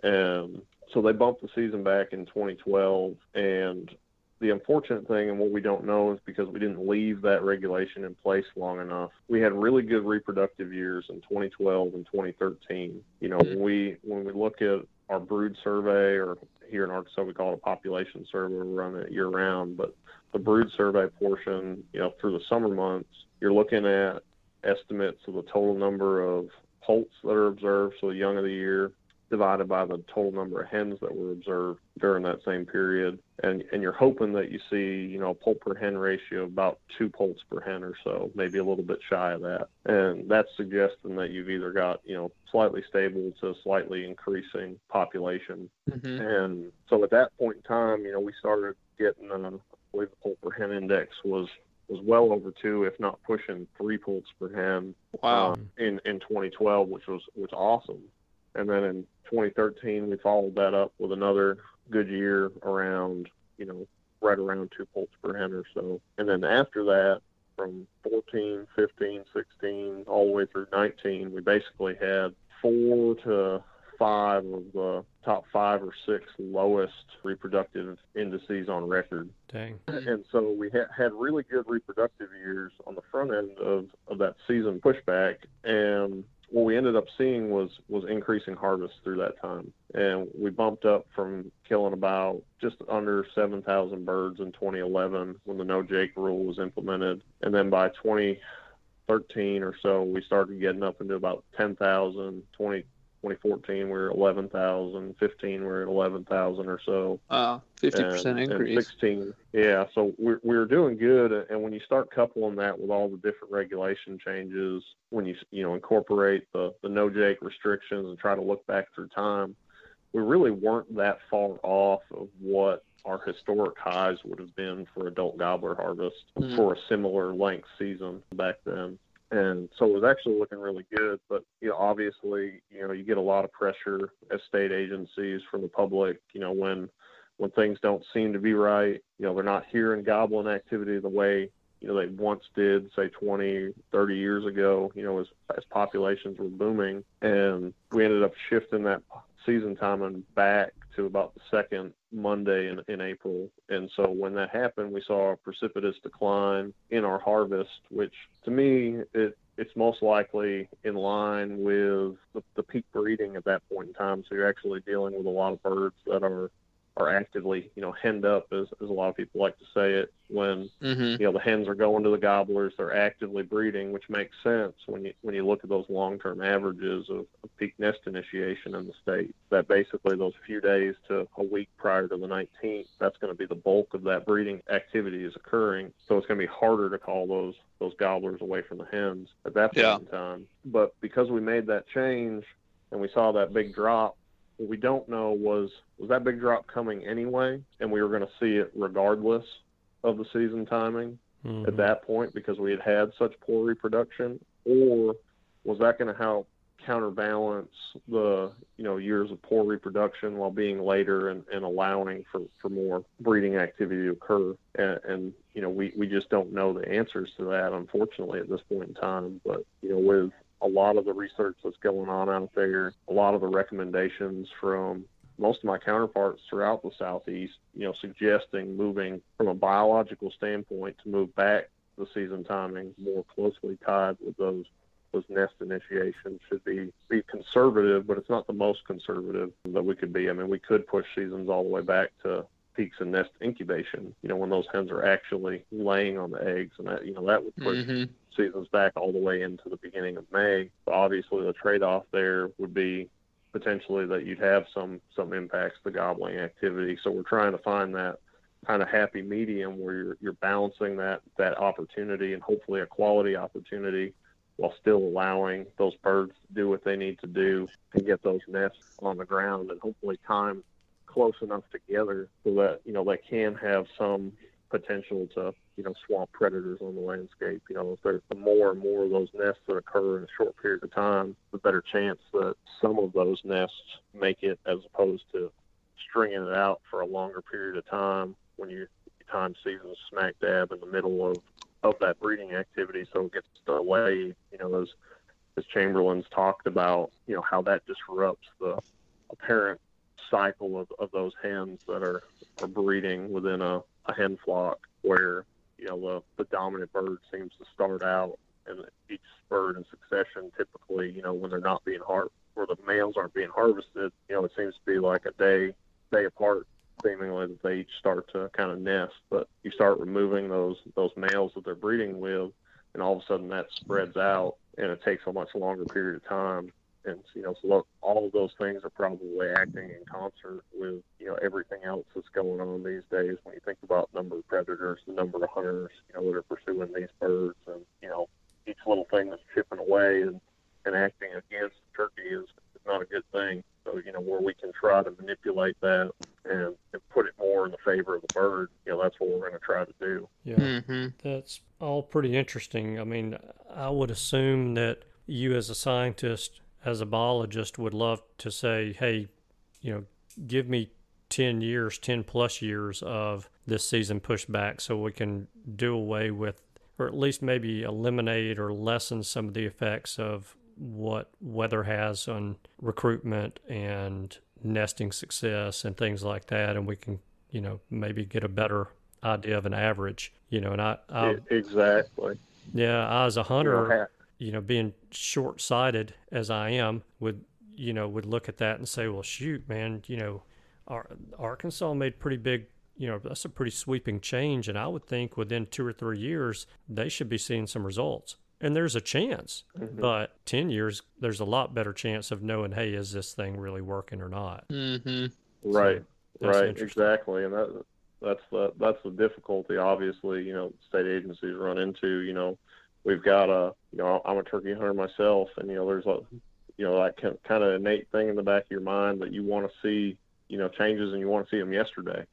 And so they bumped the season back in 2012 and the unfortunate thing and what we don't know is because we didn't leave that regulation in place long enough. We had really good reproductive years in 2012 and 2013. You know, when we when we look at our brood survey or here in Arkansas we call it a population survey, we run it year round, but the brood survey portion, you know, through the summer months, you're looking at estimates of the total number of poults that are observed, so the young of the year, divided by the total number of hens that were observed during that same period. And and you're hoping that you see, you know, a poult per hen ratio of about two poults per hen or so, maybe a little bit shy of that. And that's suggesting that you've either got, you know, slightly stable to slightly increasing population. Mm-hmm. And so at that point in time, you know, we started getting, uh, I believe the poult per hen index was was well over two, if not pushing three poults per hen Wow. um, in in 2012, which was was awesome. And then in 2013, we followed that up with another good year around, you know, right around two poults per hen or so. And then after that, from 14, 15, 16, all the way through 19, we basically had four to five of the top five or six lowest reproductive indices on record. Dang. And so we ha- had really good reproductive years on the front end of, of that season pushback. And what we ended up seeing was was increasing harvest through that time. And we bumped up from killing about just under 7,000 birds in 2011 when the no jake rule was implemented. And then by 2013 or so we started getting up into about 10,000 20 2014 we were 11,000, 15 we were at 11,000 or so. Uh, 50% and, increase. And 16, yeah. So we're we're doing good, and when you start coupling that with all the different regulation changes, when you you know incorporate the the no jake restrictions and try to look back through time, we really weren't that far off of what our historic highs would have been for adult gobbler harvest Mhm. for a similar length season back then. And so it was actually looking really good. But, you know, obviously, you know, you get a lot of pressure as state agencies from the public, you know, when when things don't seem to be right, you know, they're not hearing gobbling activity the way, you know, they once did, say 20, 30 years ago, you know, as, as populations were booming. And we ended up shifting that season timing back to about the second Monday in, in April. And so when that happened, we saw a precipitous decline in our harvest, which to me, it, it's most likely in line with the, the peak breeding at that point in time. So you're actually dealing with a lot of birds that are are actively, you know, henned up, as, as a lot of people like to say it, when Mm-hmm. you know the hens are going to the gobblers, they're actively breeding, which makes sense when you when you look at those long-term averages of, of peak nest initiation in the state. That basically those few days to a week prior to the 19th, that's going to be the bulk of that breeding activity is occurring. So it's going to be harder to call those those gobblers away from the hens at that point Yeah. in time. But because we made that change and we saw that big drop what we don't know was was that big drop coming anyway, and we were going to see it regardless of the season timing Mhm. at that point because we had had such poor reproduction, or was that going to help counterbalance the you know years of poor reproduction while being later and, and allowing for, for more breeding activity to occur and, and you know we, we just don't know the answers to that unfortunately at this point in time but you know with a lot of the research that's going on out there a lot of the recommendations from most of my counterparts throughout the southeast you know suggesting moving from a biological standpoint to move back the season timing more closely tied with those those nest initiations should be be conservative, but it's not the most conservative that we could be. I mean, we could push seasons all the way back to peaks and nest incubation. You know, when those hens are actually laying on the eggs, and that you know that would push Mhm. Seasons back all the way into the beginning of May. Obviously, the trade-off there would be potentially that you'd have some some impacts to gobbling activity. So we're trying to find that kind of happy medium where you're you're balancing that that opportunity and hopefully a quality opportunity while still allowing those birds to do what they need to do and get those nests on the ground and hopefully time close enough together so that you know they can have some potential to you know swamp predators on the landscape you know if there's the more and more of those nests that occur in a short period of time the better chance that some of those nests make it as opposed to stringing it out for a longer period of time when you time season smack dab in the middle of of that breeding activity so it gets delayed you know as as chamberlain's talked about you know how that disrupts the apparent cycle of, of those hens that are, are breeding within a, a hen flock where you know the, the dominant bird seems to start out and each bird in succession typically you know when they're not being har or the males aren't being harvested you know it seems to be like a day day apart seemingly that they each start to kind of nest. But you start removing those those males that they're breeding with and all of a sudden that spreads out and it takes a much longer period of time and you know so look, all of those things are probably acting in concert with you know everything else that's going on these days when you think about number of predators the number of hunters you know that are pursuing these birds and you know each little thing that's chipping away and, and acting against the turkey is, is not a good thing so you know where we can try to manipulate that and, and put it more in the favor of the bird you know that's what we're going to try to do Yeah. Mm-hmm. That's all pretty interesting. I mean, I would assume that you, as a scientist, as a biologist, would love to say, hey, you know, give me 10 years, 10 plus years of this season pushback so we can do away with, or at least maybe eliminate or lessen some of the effects of what weather has on recruitment and nesting success and things like that. And we can, you know, maybe get a better idea of an average, you know, and I exactly yeah, I as a hunter, you know, being short sighted as I am, would you know would look at that and say, well, shoot, man, you know, Ar- Arkansas made pretty big, you know, that's a pretty sweeping change, and I would think within two or three years they should be seeing some results. and there's a chance. Mhm. But 10 years, there's a lot better chance of knowing, hey, is this thing really working or not? Mm-hmm. Right, that's right, exactly, and that that's the that's the difficulty. Obviously, you know, state agencies run into. You know, we've got a, you know, I'm a turkey hunter myself, and you know, there's a, you know, that kind of innate thing in the back of your mind that you want to see, you know, changes and you want to see them yesterday.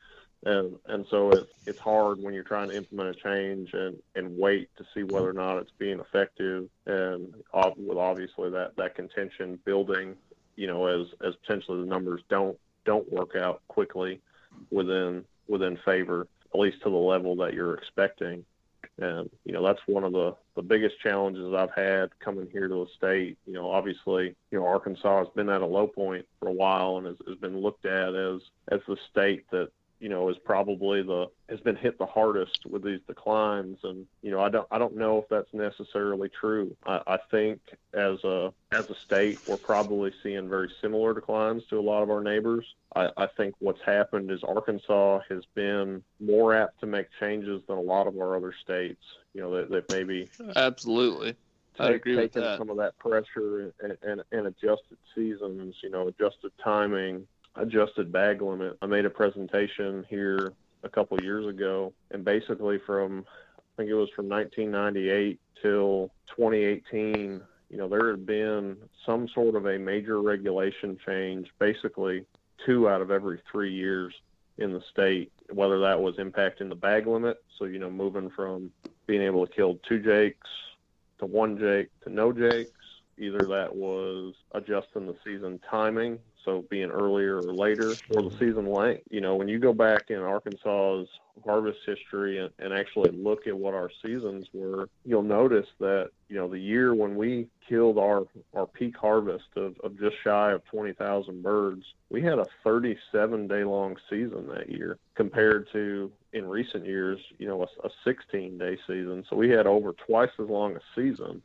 And and so it's it's hard when you're trying to implement a change and and wait to see whether or not it's being effective, and with obviously that that contention building, you know, as as potentially the numbers don't don't work out quickly within within favor, at least to the level that you're expecting. And you know that's one of the the biggest challenges I've had coming here to the state. You know, obviously, you know Arkansas has been at a low point for a while and has, has been looked at as as the state that you know is probably the has been hit the hardest with these declines. And you know I don't I don't know if that's necessarily true. I, I think as a as a state we're probably seeing very similar declines to a lot of our neighbors. I, I think what's happened is Arkansas has been more apt to make changes than a lot of our other states. You know, that, that maybe Absolutely. I agree with taken that. some of that pressure and, and, and adjusted seasons, you know, adjusted timing, adjusted bag limit. I made a presentation here a couple years ago, and basically from I think it was from 1998 till 2018. You know, there had been some sort of a major regulation change, basically two out of every three years in the state, whether that was impacting the bag limit. So, you know, moving from being able to kill two jakes to one jake to no jakes. Either that was adjusting the season timing, so being earlier or later, or the season length. You know, when you go back in Arkansas's harvest history and, and actually look at what our seasons were, you'll notice that, you know, the year when we killed our, our peak harvest of, of just shy of 20,000 birds, we had a 37 day long season that year compared to in recent years, you know, a, a 16 day season. So we had over twice as long a season.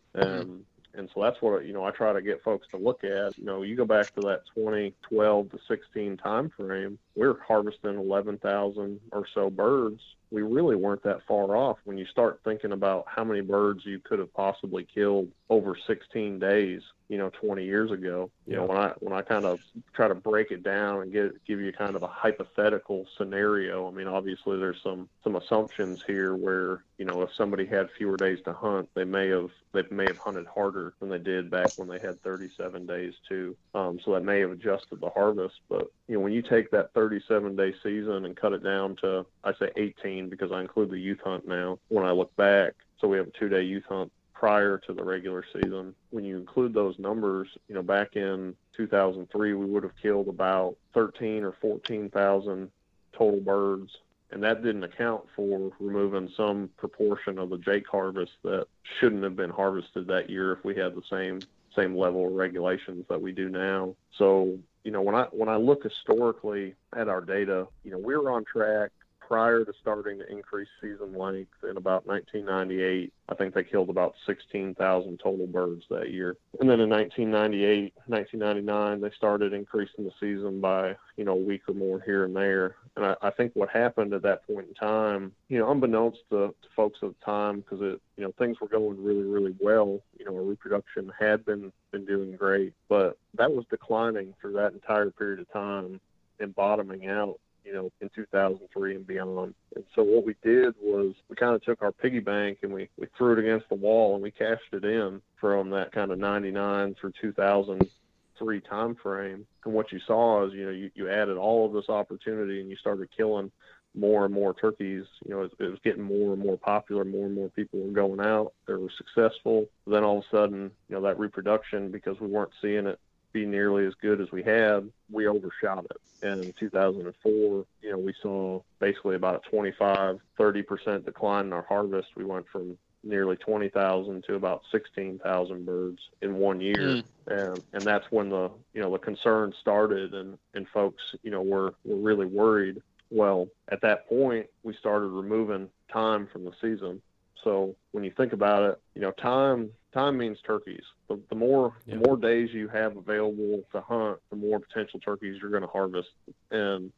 And so that's what you know I try to get folks to look at. You know, you go back to that 2012 to 16 time frame, we we're harvesting 11,000 or so birds. We really weren't that far off when you start thinking about how many birds you could have possibly killed over 16 days. You know, 20 years ago. You know, when I when I kind of try to break it down and get give you kind of a hypothetical scenario. I mean, obviously there's some some assumptions here where you know if somebody had fewer days to hunt, they may have they may have hunted harder than they did back when they had 37 days too. Um, so that may have adjusted the harvest. But you know, when you take that 37 day season and cut it down to I say 18 because I include the youth hunt now. When I look back, so we have a two day youth hunt prior to the regular season. When you include those numbers, you know, back in 2003, we would have killed about 13 or 14,000 total birds. And that didn't account for removing some proportion of the Jake harvest that shouldn't have been harvested that year if we had the same same level of regulations that we do now. So, you know, when I when I look historically at our data, you know, we were on track prior to starting to increase season length in about 1998. I think they killed about 16,000 total birds that year. And then in 1998, 1999, they started increasing the season by, you know, a week or more here and there. And I, I think what happened at that point in time, you know, unbeknownst to, to folks at the time, because it, you know, things were going really, really well. You know, our reproduction had been been doing great, but that was declining through that entire period of time and bottoming out you know, in 2003 and beyond. And so what we did was we kind of took our piggy bank and we, we threw it against the wall and we cashed it in from that kind of 99 through 2003 time frame. And what you saw is, you know, you, you added all of this opportunity and you started killing more and more turkeys. You know, it, it was getting more and more popular. More and more people were going out. They were successful. Then all of a sudden, you know, that reproduction, because we weren't seeing it be nearly as good as we had, we overshot it. And in 2004, you know, we saw basically about a 25, 30% decline in our harvest. We went from nearly 20,000 to about 16,000 birds in one year. Mm. And, and that's when the, you know, the concern started and, and folks, you know, were, were really worried. Well, at that point, we started removing time from the season. So when you think about it, you know, time time means turkeys. The, the more Yeah. the more days you have available to hunt, the more potential turkeys you're going to harvest. And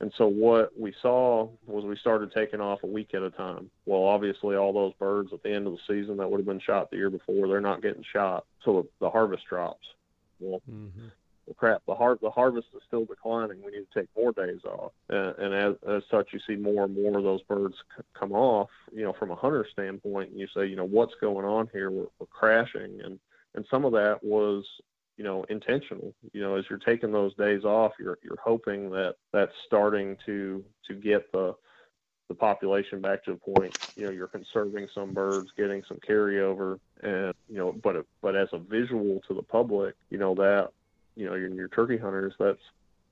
And so what we saw was we started taking off a week at a time. Well, obviously all those birds at the end of the season that would have been shot the year before, they're not getting shot. So the harvest drops. Well, Mm-hmm. Crap, the har- the harvest is still declining. We need to take more days off. And, and as, as such, you see more and more of those birds c- come off, you know, from a hunter standpoint, and you say, you know, what's going on here? We're, we're crashing. And, and some of that was you know intentional you know as you're taking those days off you're you're hoping that that's starting to to get the the population back to the point you know you're conserving some birds getting some carryover and you know but but as a visual to the public you know that you know your, your turkey hunters that's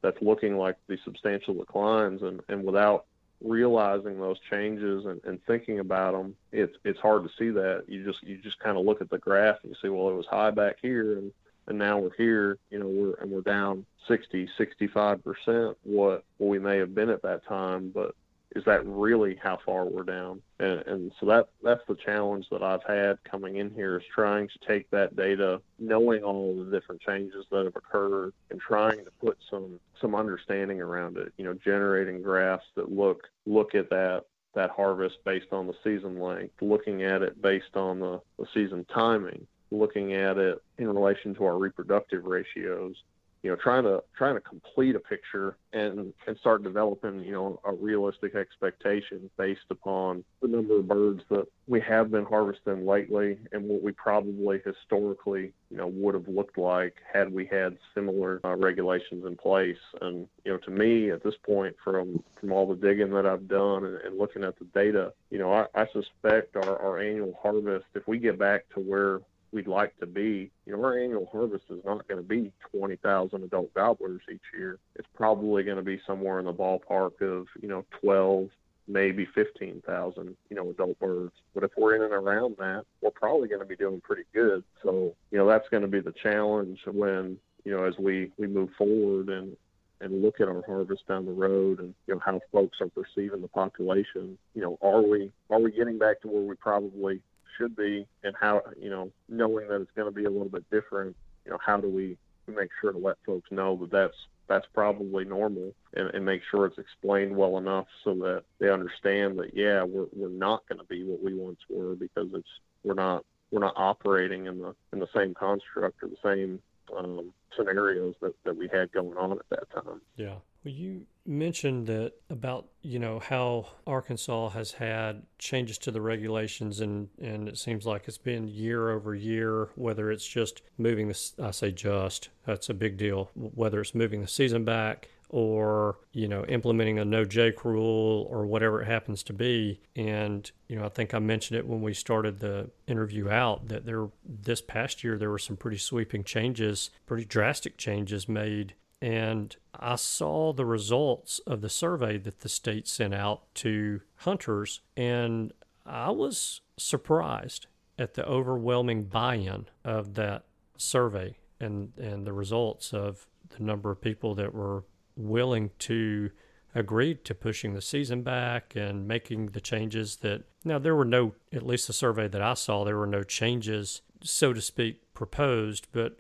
that's looking like the substantial declines and and without realizing those changes and, and thinking about them it's it's hard to see that you just you just kind of look at the graph and you say well it was high back here and and now we're here, you know, we're and we're down 60, 65 percent what we may have been at that time. But is that really how far we're down? And, and so that that's the challenge that I've had coming in here is trying to take that data, knowing all the different changes that have occurred, and trying to put some some understanding around it. You know, generating graphs that look look at that that harvest based on the season length, looking at it based on the, the season timing, looking at it in relation to our reproductive ratios you know trying to trying to complete a picture and and start developing you know a realistic expectation based upon the number of birds that we have been harvesting lately and what we probably historically you know would have looked like had we had similar uh, regulations in place. And you know to me at this point from from all the digging that I've done and, and looking at the data you know I, I suspect our, our annual harvest if we get back to where we'd like to be. You know, our annual harvest is not going to be 20,000 adult gobblers each year. It's probably going to be somewhere in the ballpark of, you know, 12, maybe 15,000, you know, adult birds. But if we're in and around that, we're probably going to be doing pretty good. So, you know, that's going to be the challenge when, you know, as we, we move forward and, and look at our harvest down the road and you know how folks are perceiving the population you know are we are we getting back to where we probably should be and how you know knowing that it's going to be a little bit different you know how do we make sure to let folks know that that's that's probably normal and, and make sure it's explained well enough so that they understand that yeah we're, we're not going to be what we once were because it's we're not we're not operating in the in the same construct or the same um, scenarios that, that we had going on at that time. Yeah. Well, you mentioned that about you know how Arkansas has had changes to the regulations, and and it seems like it's been year over year. Whether it's just moving this I say just, that's a big deal. Whether it's moving the season back or you know implementing a no jake rule or whatever it happens to be and you know i think i mentioned it when we started the interview out that there this past year there were some pretty sweeping changes pretty drastic changes made and I saw the results of the survey that the state sent out to hunters, and I was surprised at the overwhelming buy in of that survey and, and the results of the number of people that were willing to agree to pushing the season back and making the changes that now there were no at least the survey that I saw there were no changes so to speak proposed but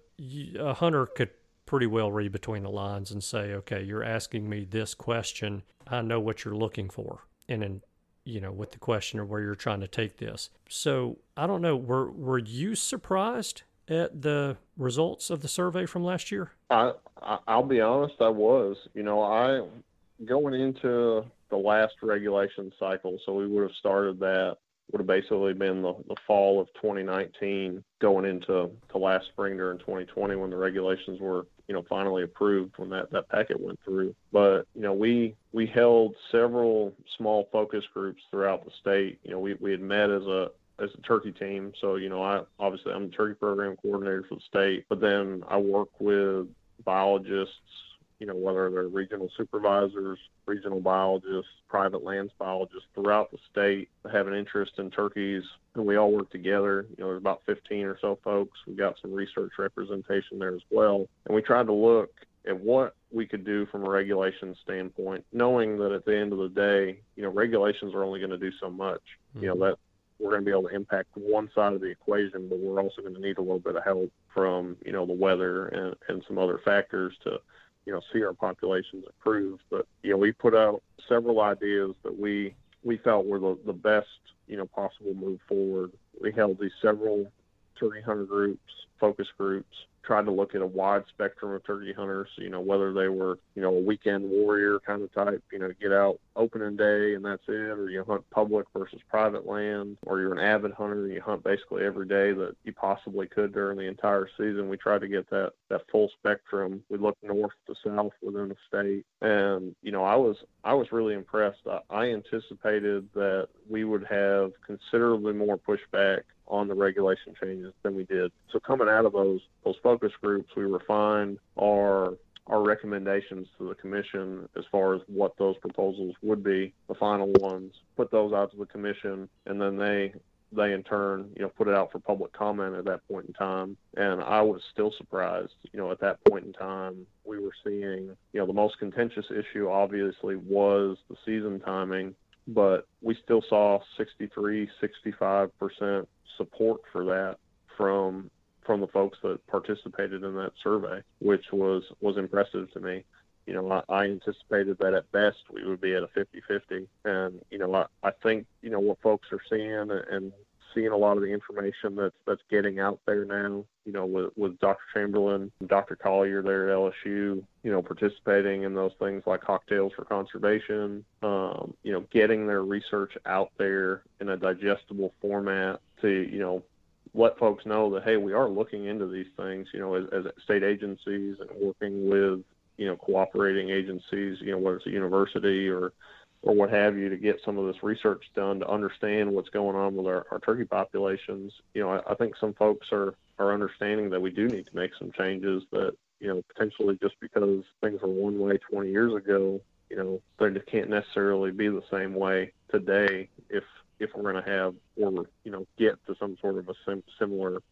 a hunter could pretty well read between the lines and say, okay, you're asking me this question. I know what you're looking for. And in, you know, with the question of where you're trying to take this. So I don't know. Were, were you surprised at the results of the survey from last year? I I'll be honest, I was. You know, I going into the last regulation cycle, so we would have started that would have basically been the, the fall of 2019 going into to last spring during 2020 when the regulations were you know finally approved when that that packet went through. But you know we we held several small focus groups throughout the state. You know we, we had met as a as a turkey team. So you know i obviously i'm the turkey program coordinator for the state but then i work with biologists you know, whether they're regional supervisors, regional biologists, private lands biologists throughout the state have an interest in turkeys, and we all work together. You know, there's about 15 or so folks. We got some research representation there as well, and we tried to look at what we could do from a regulation standpoint, knowing that at the end of the day, you know, regulations are only going to do so much. Mm-hmm. You know, that we're going to be able to impact one side of the equation, but we're also going to need a little bit of help from, you know, the weather and, and some other factors to you know see our populations improve. But you know we put out several ideas that we we felt were the, the best you know possible move forward. We held these several turkey hunter groups, focus groups, tried to look at a wide spectrum of turkey hunters, you know, whether they were, you know, a weekend warrior kind of type, you know, get out opening day and that's it, or you hunt public versus private land, or you're an avid hunter and you hunt basically every day that you possibly could during the entire season. We tried to get that that full spectrum. We looked north to south within the state, and you know, I was I was really impressed. I, I anticipated that we would have considerably more pushback on the regulation changes than we did. So coming out of those those focus groups, we refined our our recommendations to the commission as far as what those proposals would be, the final ones, put those out to the commission, and then they they in turn, you know, put it out for public comment at that point in time. And I was still surprised, you know, at that point in time, we were seeing, you know, the most contentious issue obviously was the season timing, but we still saw 63, 65% support for that from from the folks that participated in that survey, which was was impressive to me. You know, I, I anticipated that at best we would be at a 50-50, and you know, I, I think you know what folks are seeing and seeing a lot of the information that's that's getting out there now. You know, with with Dr. Chamberlain, Dr. Collier there at LSU, you know, participating in those things like cocktails for conservation. Um, you know, getting their research out there in a digestible format to you know let folks know that hey, we are looking into these things. You know, as, as state agencies and working with you know cooperating agencies. You know, whether it's a university or or what have you to get some of this research done to understand what's going on with our, our turkey populations. You know, I, I think some folks are are understanding that we do need to make some changes that you know potentially just because things were one way 20 years ago, you know, they just can't necessarily be the same way today if if we're going to have or you know get to some sort of a sim- similar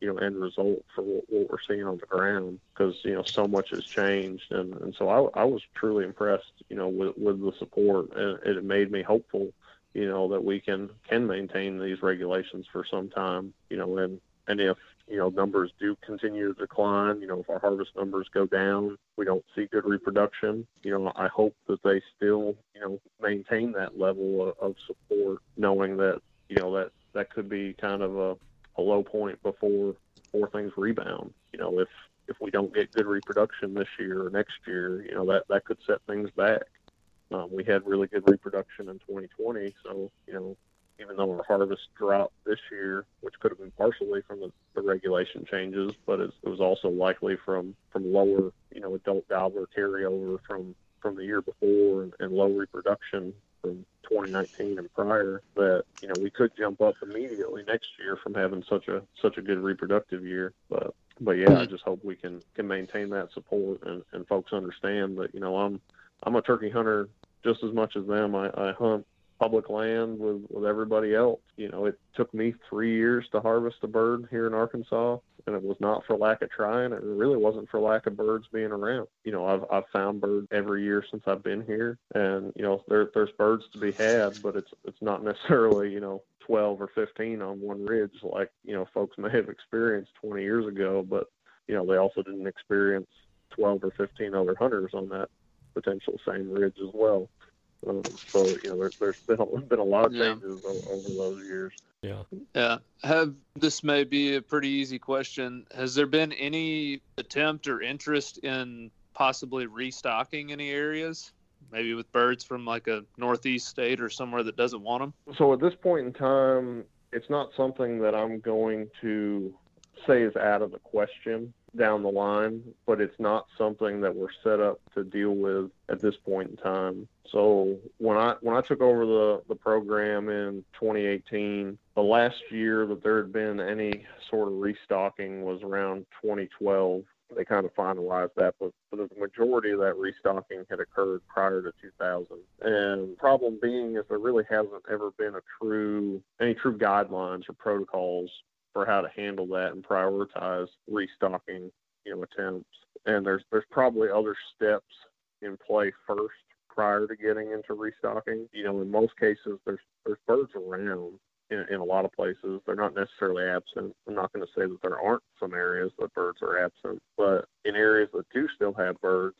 you know end result for what, what we're seeing on the ground because you know so much has changed. And and so I, I was truly impressed you know with with the support and it made me hopeful you know that we can can maintain these regulations for some time you know and and if you know numbers do continue to decline. You know if our harvest numbers go down we don't see good reproduction. You know i hope that they still you know maintain that level of, of support knowing that you know that that could be kind of a, a low point before before things rebound. You know if if we don't get good reproduction this year or next year you know that that could set things back. Um, we had really good reproduction in 2020 so you know even though our harvest dropped this year, which could have been partially from the, the regulation changes, but it, was also likely from from lower, you know, adult gobbler carryover from from the year before and, and low reproduction from 2019 and prior that you know we could jump up immediately next year from having such a such a good reproductive year. But but yeah i just hope we can can maintain that support and and folks understand that you know i'm i'm a turkey hunter just as much as them. I i hunt public land with with everybody else. You know, it took me three years to harvest a bird here in Arkansas, and it was not for lack of trying. It really wasn't for lack of birds being around. You know, I've I've found birds every year since I've been here, and you know, there there's birds to be had, but it's it's not necessarily you know 12 or 15 on one ridge like you know folks may have experienced 20 years ago, but you know they also didn't experience 12 or 15 other hunters on that potential same ridge as well. Um, so you know, there, there's been a, been a lot of changes yeah. over those years. Yeah. Yeah. Have this may be a pretty easy question. Has there been any attempt or interest in possibly restocking any areas? Maybe with birds from like a northeast state or somewhere that doesn't want them. So at this point in time, it's not something that I'm going to say is out of the question down the line, but it's not something that we're set up to deal with at this point in time. So when I when I took over the the program in 2018, the last year that there had been any sort of restocking was around 2012. They kind of finalized that, but, but the majority of that restocking had occurred prior to 2000. And problem being is there really hasn't ever been a true any true guidelines or protocols for how to handle that and prioritize restocking, you know, attempts. And there's there's probably other steps in play first prior to getting into restocking. You know, in most cases, there's there's birds around in, in a lot of places. They're not necessarily absent. I'm not going to say that there aren't some areas that birds are absent, but in areas that do still have birds,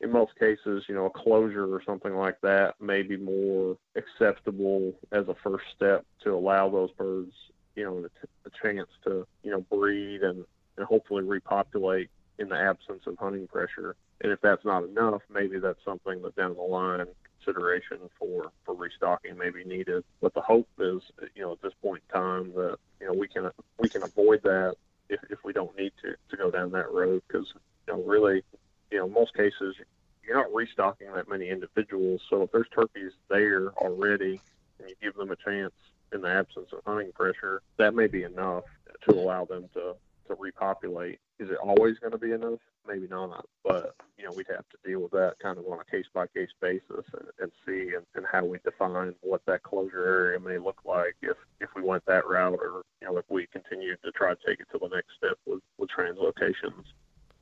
in most cases, you know, a closure or something like that may be more acceptable as a first step to allow those birds, you know, a, a chance to, you know, breed and, and hopefully repopulate in the absence of hunting pressure. And if that's not enough, maybe that's something that down the line consideration for for restocking may be needed. But the hope is, you know, at this point in time that you know we can we can avoid that if, if we don't need to to go down that road because you know really you know most cases you're not restocking that many individuals. So if there's turkeys there already and you give them a chance in the absence of hunting pressure, that may be enough to allow them to to repopulate. Is it always going to be enough? Maybe not, but you know we'd have to deal with that kind of on a case by case basis and, and see and, and how we define what that closure area may look like if if we went that route or you know if we continue to try to take it to the next step with with translocations.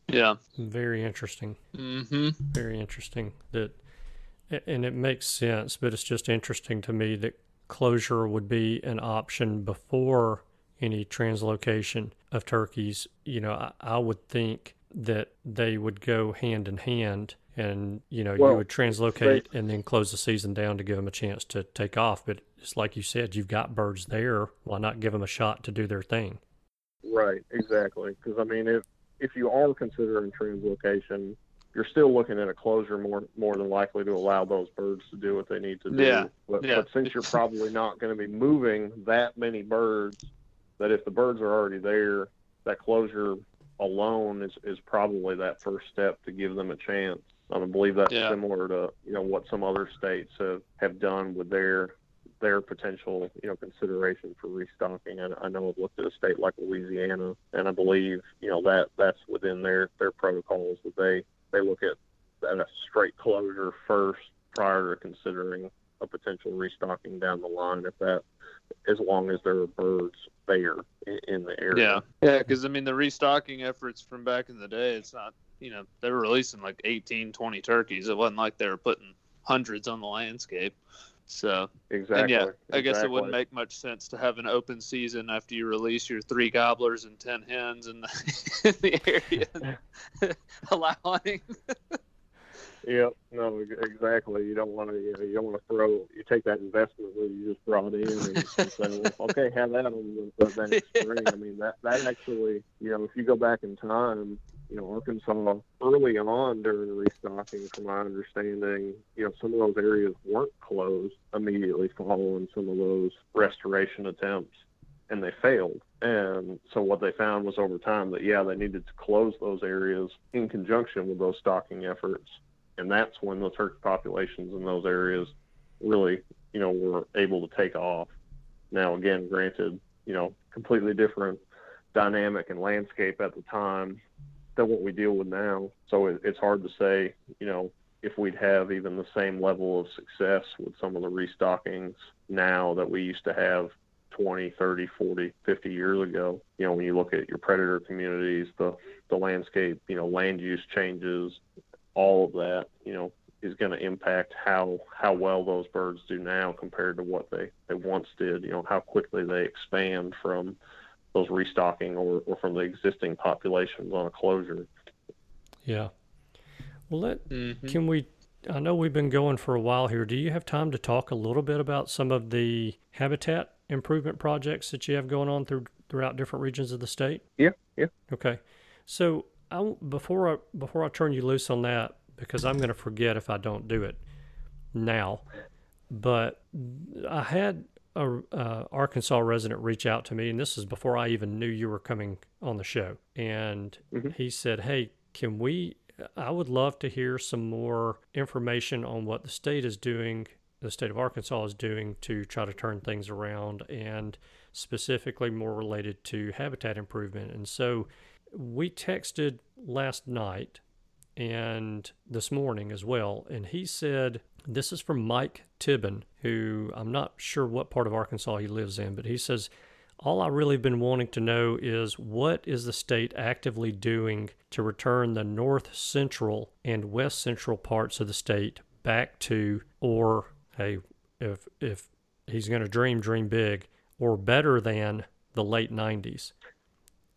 Yeah. Very interesting. Mm-hmm. Very interesting. That, and it makes sense, but it's just interesting to me that closure would be an option before any translocation of turkeys. You know, I, I would think that they would go hand in hand and you know Well, you would translocate and then close the season down to give them a chance to take off but it's like you said you've got birds there why not give them a shot to do their thing Right, exactly. Because I mean, if if you are considering translocation, you're still looking at a closure more more than likely to allow those birds to do what they need to do. Yeah, But, yeah. but since you're probably not going to be moving that many birds, that if the birds are already there, that closure alone is is probably that first step to give them a chance. I believe that's Yeah. similar to you know what some other states have have done with their their potential, you know, consideration for restocking. And I know I've looked at a state like Louisiana, and I believe, you know, that that's within their their protocols that they they look at at a straight closure first prior to considering a potential restocking down the line. If that, as long as there are birds there in, in the area. Yeah. Yeah, because I mean the restocking efforts from back in the day, it's not you know they were releasing like 18, 20 turkeys. It wasn't like they were putting hundreds on the landscape. So Exactly. and yeah, I guess it wouldn't make much sense to have an open season after you release your three gobblers and ten hens in the, in the area. and Allow hunting. Yep. No, exactly. You don't want to. You, know, you don't want to throw. You take that investment that you just brought in and, and say, well, okay, have that on the, the next spring. I mean, that that actually, you know, if you go back in time, you know, Arkansas early on during the restocking, from my understanding, you know, some of those areas weren't closed immediately following some of those restoration attempts, and they failed. And so what they found was over time that yeah, they needed to close those areas in conjunction with those stocking efforts and that's when the turkey populations in those areas really, you know, were able to take off. Now, again, granted, you know, completely different dynamic and landscape at the time than what we deal with now. So it, it's hard to say, you know, if we'd have even the same level of success with some of the restockings now that we used to have 20, 30, 40, 50 years ago. You know, when you look at your predator communities, the the landscape, you know, land use changes, all of that, you know, is going to impact how how well those birds do now compared to what they they once did. You know, how quickly they expand from those restocking or, or from the existing populations on a closure. yeah well let Mm-hmm. Can we? I know we've been going for a while here. Do you have time to talk a little bit about some of the habitat improvement projects that you have going on through throughout different regions of the state? Yeah, yeah. Okay. So I, before I before I turn you loose on that, because I'm going to forget if I don't do it now, but I had a uh, Arkansas resident reach out to me, and this is before I even knew you were coming on the show, and Mhm. he said, "Hey, can we? I would love to hear some more information on what the state is doing." The state of Arkansas is doing to try to turn things around, and specifically more related to habitat improvement. And so, we texted last night and this morning as well. And he said, This is from Mike Tibben, who I'm not sure what part of Arkansas he lives in, but he says, All I really have been wanting to know is what is the state actively doing to return the north central and west central parts of the state back to, or hey, if if he's going to dream, dream big, or better than the late 90s.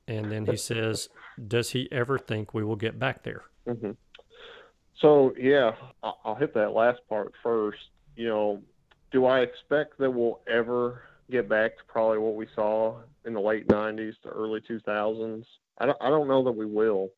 And then he says, Does he ever think we will get back there? hmm So yeah, I'll hit that last part first. You know, do I expect that we'll ever get back to probably what we saw in the late '90s to early 2000s? I don't. I don't know that we will.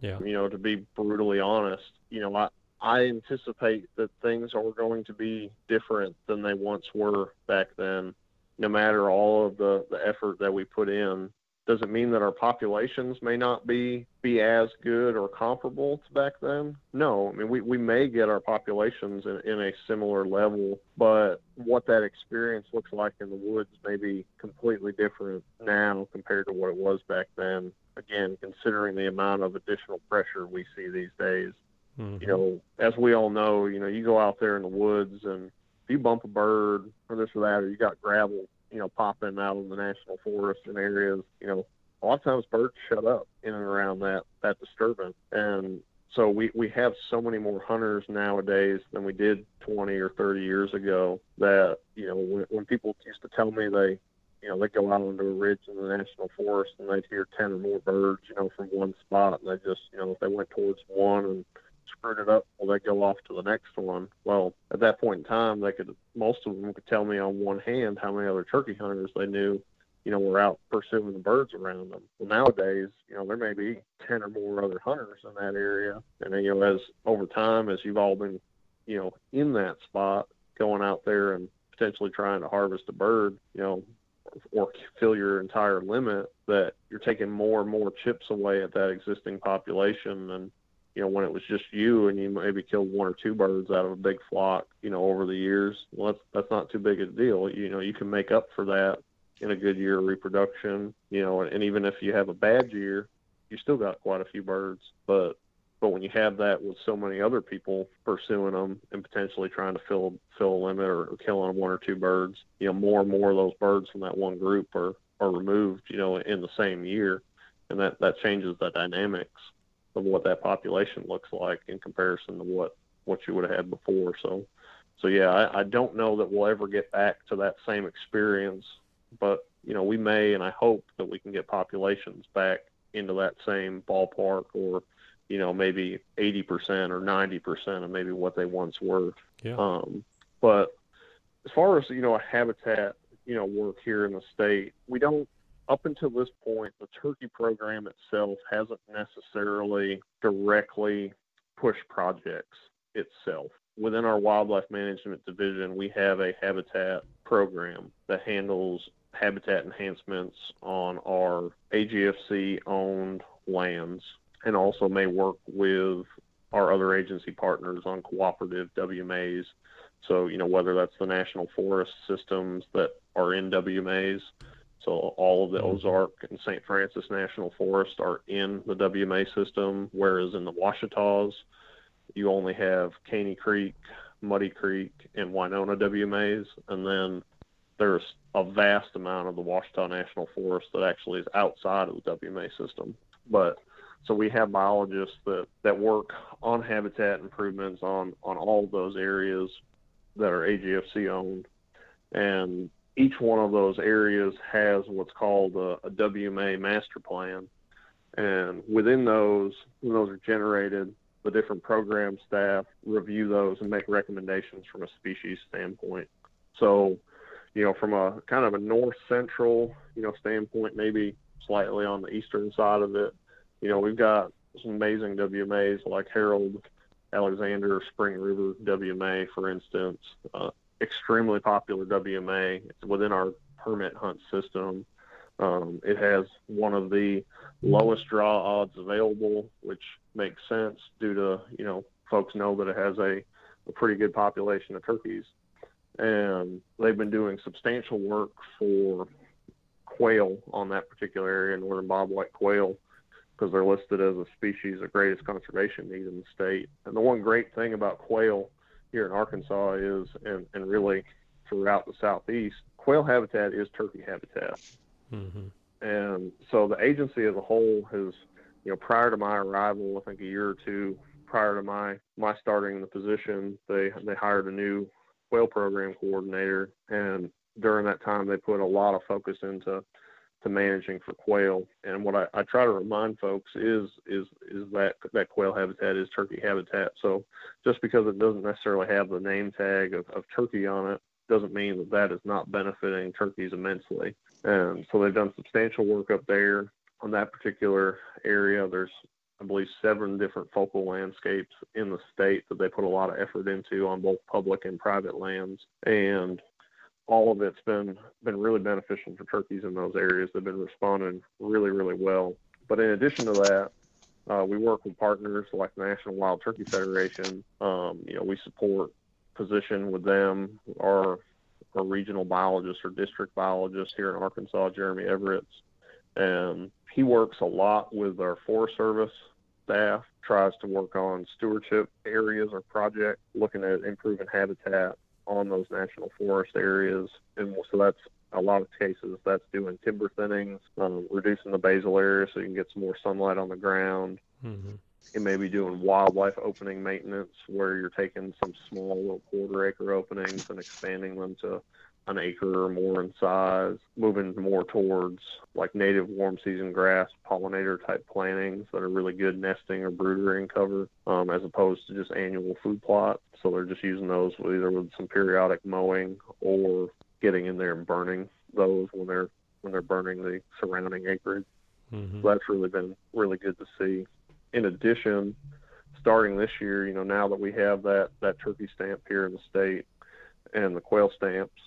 Yeah. You know, to be brutally honest, you know, I I anticipate that things are going to be different than they once were back then. No matter all of the the effort that we put in, does it mean that our populations may not be be as good or comparable to back then? No. I mean, we, we may get our populations in, in a similar level, but what that experience looks like in the woods may be completely different now compared to what it was back then. Again, considering the amount of additional pressure we see these days. Mhm. You know, as we all know, you know, you go out there in the woods and if you bump a bird or this or that, or you got gravel, you know, popping out of the national forest and areas, you know, a lot of times birds shut up in and around that that disturbance. And so we we have so many more hunters nowadays than we did 20 or 30 years ago. That you know, when, when people used to tell me they you know, they go out onto a ridge in the national forest and they'd hear 10 or more birds, you know, from one spot. And they just, you know, if they went towards one and screwed it up, well, they go off to the next one. Well, at that point in time, they could, most of them could tell me on one hand how many other turkey hunters they knew, you know, were out pursuing the birds around them. Well, nowadays, you know, there may be 10 or more other hunters in that area. And you know, as over time, as you've all been, you know, in that spot, going out there and potentially trying to harvest a bird, you know, or fill your entire limit that you're taking more and more chips away at that existing population and you know when it was just you and you maybe killed one or two birds out of a big flock you know over the years well that's that's not too big a deal. You know you can make up for that in a good year of reproduction you know and, and even if you have a bad year you still got quite a few birds. But but when you have that with so many other people pursuing them and potentially trying to fill fill a limit or, or killing one or two birds, you know, more and more of those birds from that one group are are removed, you know, in the same year, and that that changes the dynamics of what that population looks like in comparison to what what you would have had before. So, so yeah, I, I don't know that we'll ever get back to that same experience, but you know, we may, and I hope that we can get populations back into that same ballpark or you know, maybe 80% or 90% of maybe what they once were. Yeah. Um, but as far as, you know, a habitat, you know, work here in the state, we don't, up until this point, the turkey program itself hasn't necessarily directly pushed projects itself. Within our wildlife management division, we have a habitat program that handles habitat enhancements on our AGFC owned lands and also may work with our other agency partners on cooperative WMAs. So, you know, whether that's the national forest systems that are in WMAs. So all of the mm-hmm. Ozark and St. Francis National Forest are in the WMA system, whereas in the Ouachitas, you only have Caney Creek, Muddy Creek, and Winona WMAs. And then there's a vast amount of the Ouachita National Forest that actually is outside of the WMA system. But so we have biologists that, that work on habitat improvements on, on all those areas that are AGFC owned. And each one of those areas has what's called a, a WMA master plan. And within those, when those are generated, the different program staff review those and make recommendations from a species standpoint. So, you know, from a kind of a north central, you know, standpoint, maybe slightly on the eastern side of it, you know, we've got some amazing WMAs like Harold Alexander Spring River WMA, for instance, uh, extremely popular WMA. It's within our permit hunt system. Um, it has one of the lowest draw odds available, which makes sense due to, you know, folks know that it has a, a pretty good population of turkeys. And they've been doing substantial work for quail on that particular area, northern bobwhite quail because they're listed as a species of greatest conservation need in the state. And the one great thing about quail here in Arkansas is, and, and really throughout the southeast, quail habitat is turkey habitat. Mm-hmm. And so the agency as a whole has, you know, prior to my arrival, I think a year or two prior to my my starting the position, they they hired a new quail program coordinator, and during that time they put a lot of focus into to managing for quail. And what I, I try to remind folks is is is that that quail habitat is turkey habitat. So just because it doesn't necessarily have the name tag of, of turkey on it doesn't mean that that is not benefiting turkeys immensely. And so they've done substantial work up there on that particular area. There's I believe seven different focal landscapes in the state that they put a lot of effort into on both public and private lands. And all of it's been been really beneficial for turkeys in those areas. They've been responding really, really well. But in addition to that, uh, we work with partners like the National Wild Turkey Federation. Um, you know, we support position with them. Our our regional biologist or district biologist here in Arkansas, Jeremy Everett, and he works a lot with our Forest Service staff. Tries to work on stewardship areas or projects, looking at improving habitat on those national forest areas. And so that's a lot of cases that's doing timber thinnings, um, reducing the basal area so you can get some more sunlight on the ground. Mm-hmm. It may be doing wildlife opening maintenance where you're taking some small little quarter acre openings and expanding them to an acre or more in size, moving more towards like native warm season grass, pollinator type plantings that are really good nesting or broodering cover, um, as opposed to just annual food plots. So they're just using those either with some periodic mowing or getting in there and burning those when they're when they're burning the surrounding acreage. Mm-hmm. So that's really been really good to see. In addition, starting this year, you know, now that we have that that turkey stamp here in the state and the quail stamps,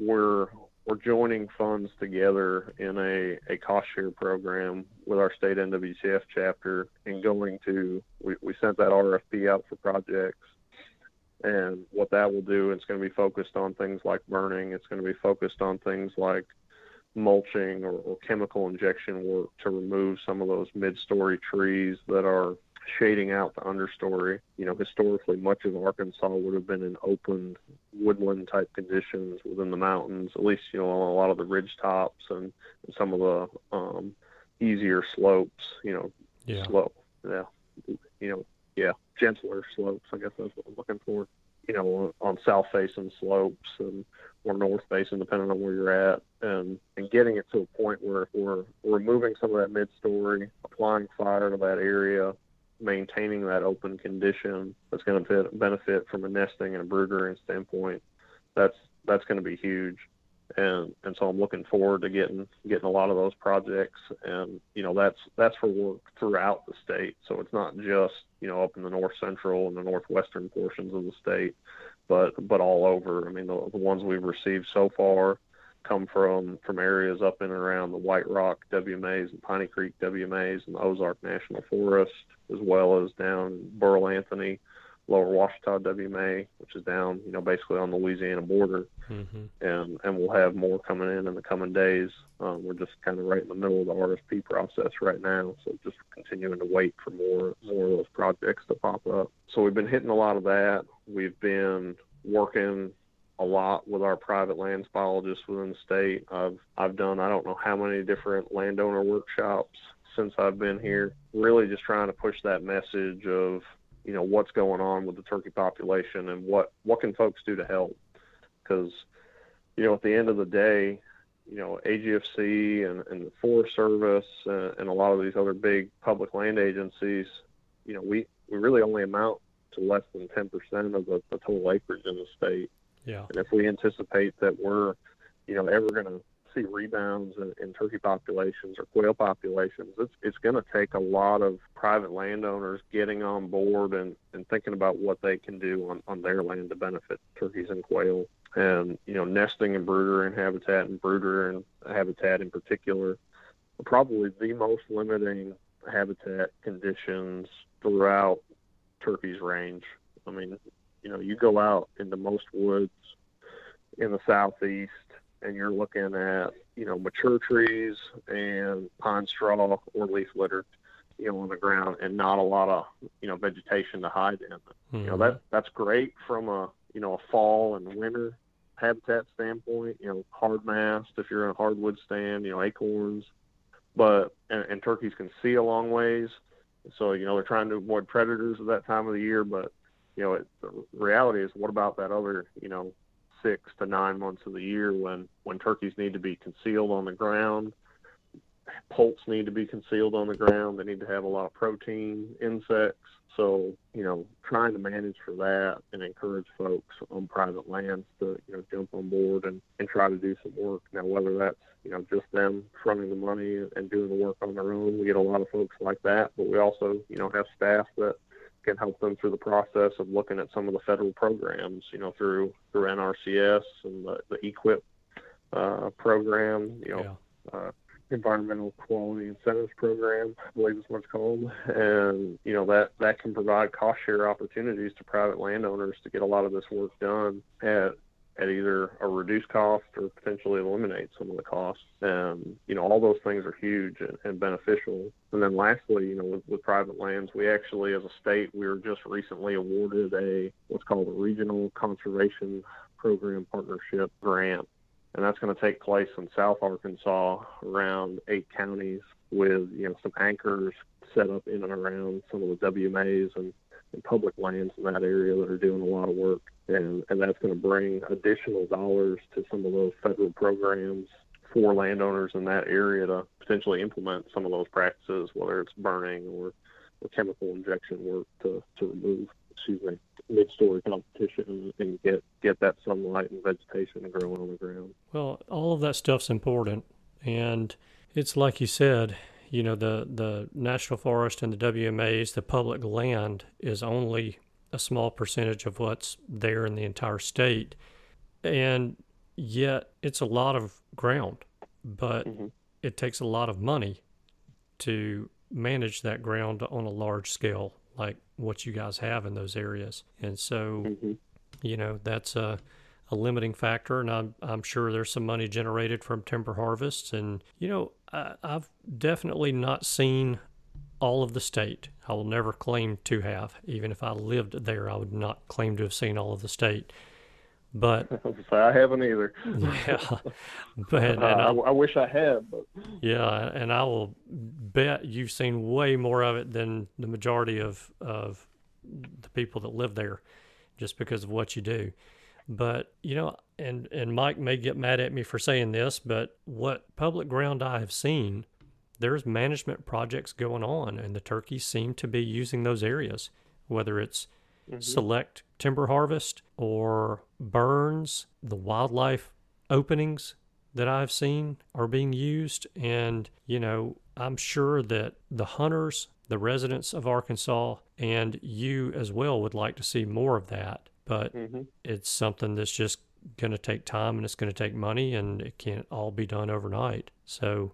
we're we're joining funds together in a, a cost share program with our state NWTF chapter and going to we, we sent that RFP out for projects. And what that will do it's going to be focused on things like burning. It's going to be focused on things like mulching or, or chemical injection work to remove some of those mid-story trees that are shading out the understory. You know, historically, much of Arkansas would have been in open woodland type conditions within the mountains, at least, you know, on a lot of the ridge tops and, and some of the um, easier slopes, you know, Yeah. slope. Yeah. You know, yeah, gentler slopes, I guess that's what I'm looking for. You know, on south facing slopes and or north facing, depending on where you're at, and and getting it to a point where we're removing some of that mid story, applying fire to that area, maintaining that open condition that's going to benefit from a nesting and a brood rearing standpoint, that's that's going to be huge. And and so I'm looking forward to getting getting a lot of those projects, and you know that's that's for work throughout the state. So it's not just you know up in the north central and the northwestern portions of the state, but but all over. I mean the, the ones we've received so far come from from areas up in and around the White Rock WMAs and Piney Creek WMAs and the Ozark National Forest, as well as down Beryl Anthony, Lower Ouachita WMA, which is down, you know, basically on the Louisiana border. Mm-hmm. And and we'll have more coming in in the coming days. Um, we're just kind of right in the middle of the RFP process right now, so just continuing to wait for more more of those projects to pop up. So we've been hitting a lot of that. We've been working a lot with our private lands biologists within the state. I've I've done I don't know how many different landowner workshops since I've been here. Really just trying to push that message of you know what's going on with the turkey population and what what can folks do to help because you know at the end of the day you know AGFC and, and the Forest Service and a lot of these other big public land agencies you know we we really only amount to less than 10% of the, the total acreage in the state Yeah. and if we anticipate that we're, you know, ever going to see rebounds in, in turkey populations or quail populations, it's it's going to take a lot of private landowners getting on board and, and thinking about what they can do on, on their land to benefit turkeys and quail. And you know, nesting and brooder and habitat and brooder and habitat in particular are probably the most limiting habitat conditions throughout turkey's range. I mean, you know, you go out into most woods in the southeast and you're looking at, you know, mature trees and pine straw or leaf litter, you know, on the ground and not a lot of, you know, vegetation to hide in. Mm-hmm. You know, that that's great from a, you know, a fall and winter habitat standpoint, you know, hard mast if you're in a hardwood stand, you know, acorns. But and, and turkeys can see a long ways. So, you know, they're trying to avoid predators at that time of the year, but you know, it, the reality is, what about that other, you know, six to nine months of the year when when turkeys need to be concealed on the ground, poults need to be concealed on the ground. They need to have a lot of protein, insects. So, you know, trying to manage for that and encourage folks on private lands to, you know, jump on board and, and try to do some work. Now, whether that's, you know, just them fronting the money and doing the work on their own, we get a lot of folks like that. But we also, you know, have staff that can help them through the process of looking at some of the federal programs, you know, through through NRCS and the, the EQIP uh, program, you know, Yeah. uh, environmental quality incentives program, I believe is what it's called, and you know that that can provide cost share opportunities to private landowners to get a lot of this work done at at either a reduced cost or potentially eliminate some of the costs. And you know all those things are huge and, and beneficial. And then lastly, you know with, with private lands, we actually as a state we were just recently awarded a what's called a regional conservation program partnership grant and that's going to take place in South Arkansas around eight counties with you know some anchors set up in and around some of the WMAs and, and public lands in that area that are doing a lot of work and and that's going to bring additional dollars to some of those federal programs for landowners in that area to potentially implement some of those practices whether it's burning or, or chemical injection work to, to remove excuse me mid-story competition and get get that sunlight and vegetation growing on the ground. Well, all of that stuff's important, and it's like you said. You know, the the national forest and the WMAs, the public land, is only a small percentage of what's there in the entire state, and yet it's a lot of ground, but Mm-hmm. it takes a lot of money to manage that ground on a large scale, like what you guys have in those areas, and so Mm-hmm. you know that's a, a limiting factor and I'm, I'm sure there's some money generated from timber harvests and you know I, i've definitely not seen all of the state. I will never claim to have. Even if i lived there i would not claim to have seen all of the state. But I haven't either. yeah. But and I, I, I wish I had, but yeah and i will bet you've seen way more of it than the majority of of the people that live there just because of what you do. But you know and and mike may get mad at me for saying this but what public ground i have seen there's management projects going on and the turkeys seem to be using those areas whether it's select timber harvest or burns the wildlife openings that I've seen are being used. And, you know, I'm sure that the hunters, the residents of Arkansas, and you as well would like to see more of that. But Mhm. it's something that's just going to take time and it's going to take money and it can't all be done overnight. So,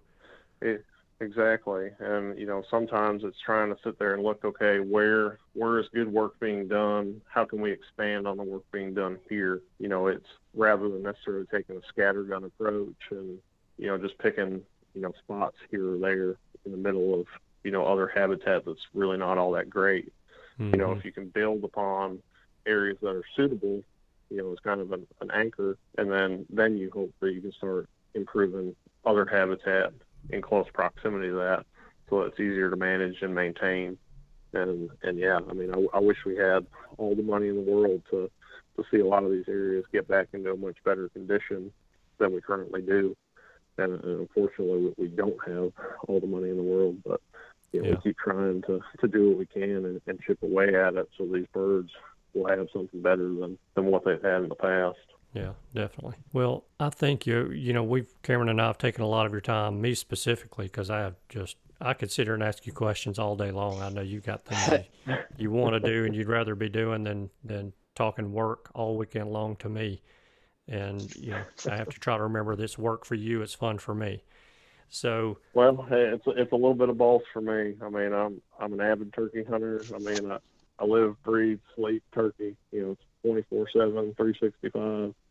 It, exactly. And you know, sometimes it's trying to sit there and look, okay, where where is good work being done? How can we expand on the work being done here? You know, it's rather than necessarily taking a scattergun approach and you know just picking you know spots here or there in the middle of you know other habitat that's really not all that great. You know, mhm. if you can build upon areas that are suitable, you know, as kind of an, an anchor, and then then you hope that you can start improving other habitat in close proximity to that, so it's easier to manage and maintain. And and yeah, I mean, I, I wish we had all the money in the world to to see a lot of these areas get back into a much better condition than we currently do. And, and unfortunately, we, don't have all the money in the world, but you know, Yeah. we keep trying to, to do what we can and, and chip away at it so these birds will have something better than, than what they've had in the past. Yeah, definitely. Well, I think you you know we've Cameron and I have taken a lot of your time, me specifically, because I have just I could sit here and ask you questions all day long. I know you've got things you, you want to do and you'd rather be doing than than talking work all weekend long to me. And you know I have to try to remember this work for you. It's fun for me. So Well, hey, it's it's a little bit of both for me. I mean, I'm I'm an avid turkey hunter. I mean, I, I live, breathe, sleep turkey. You know, it's 24 7, 365.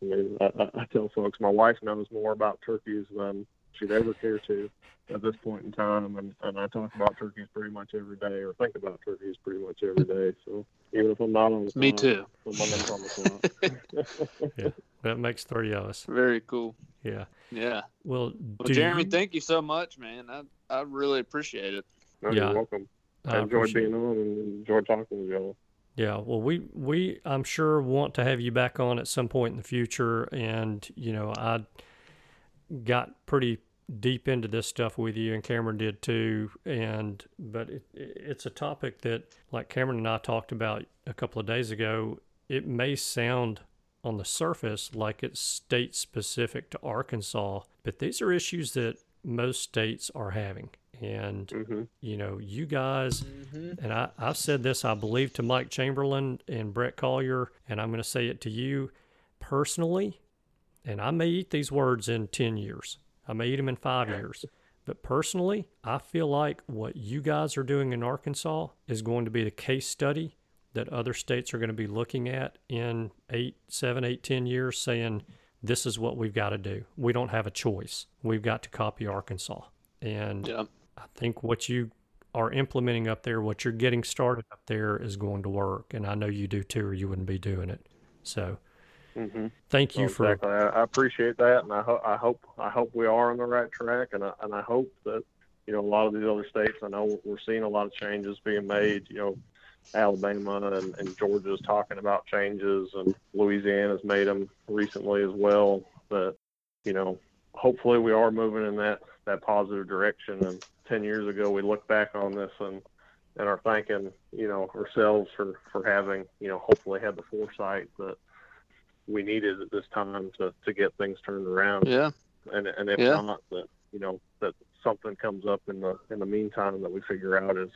I mean, I, I, I tell folks my wife knows more about turkeys than she'd ever care to at this point in time. And, and I talk about turkeys pretty much every day or think about turkeys pretty much every day. So even if I'm not on the Me clock, too. I'm on the clock. that makes three of us. Very cool. Yeah. Yeah. Well, Well, Jeremy, you- thank you so much, man. I I really appreciate it. No, Yeah. You're welcome. I, enjoyed being on and enjoyed talking with y'all. Yeah, well, we we I'm sure want to have you back on at some point in the future, and you know I got pretty deep into this stuff with you, and Cameron did too. And but it, it's a topic that, like Cameron and I talked about a couple of days ago, it may sound on the surface like it's state specific to Arkansas, but these are issues that most states are having. And hmm you know, you guys, Mm-hmm. and I, I've said this, I believe, to Mike Chamberlain and Brett Collier, and I'm going to say it to you personally. And I may eat these words in 10 years, I may eat them in five years. But personally, I feel like what you guys are doing in Arkansas is going to be the case study that other states are going to be looking at in eight, seven, eight, ten years, saying, this is what we've got to do. We don't have a choice. We've got to copy Arkansas. And Yeah. I think what you are implementing up there, what you're getting started up there, is going to work, and I know you do too, or you wouldn't be doing it. So, hmm thank you for exactly. I, I appreciate that, and I, ho- I hope I hope we are on the right track, and I, and I hope that you know a lot of these other states. I know we're seeing a lot of changes being made. You know, Alabama and, and Georgia's talking about changes, and Louisiana's made them recently as well. But you know, hopefully we are moving in that that positive direction. And ten years ago, we look back on this and and are thanking you know ourselves for for having you know hopefully had the foresight that we needed at this time to to get things turned around. Yeah. And and if Yeah. not, that you know that something comes up in the in the meantime that we figure out is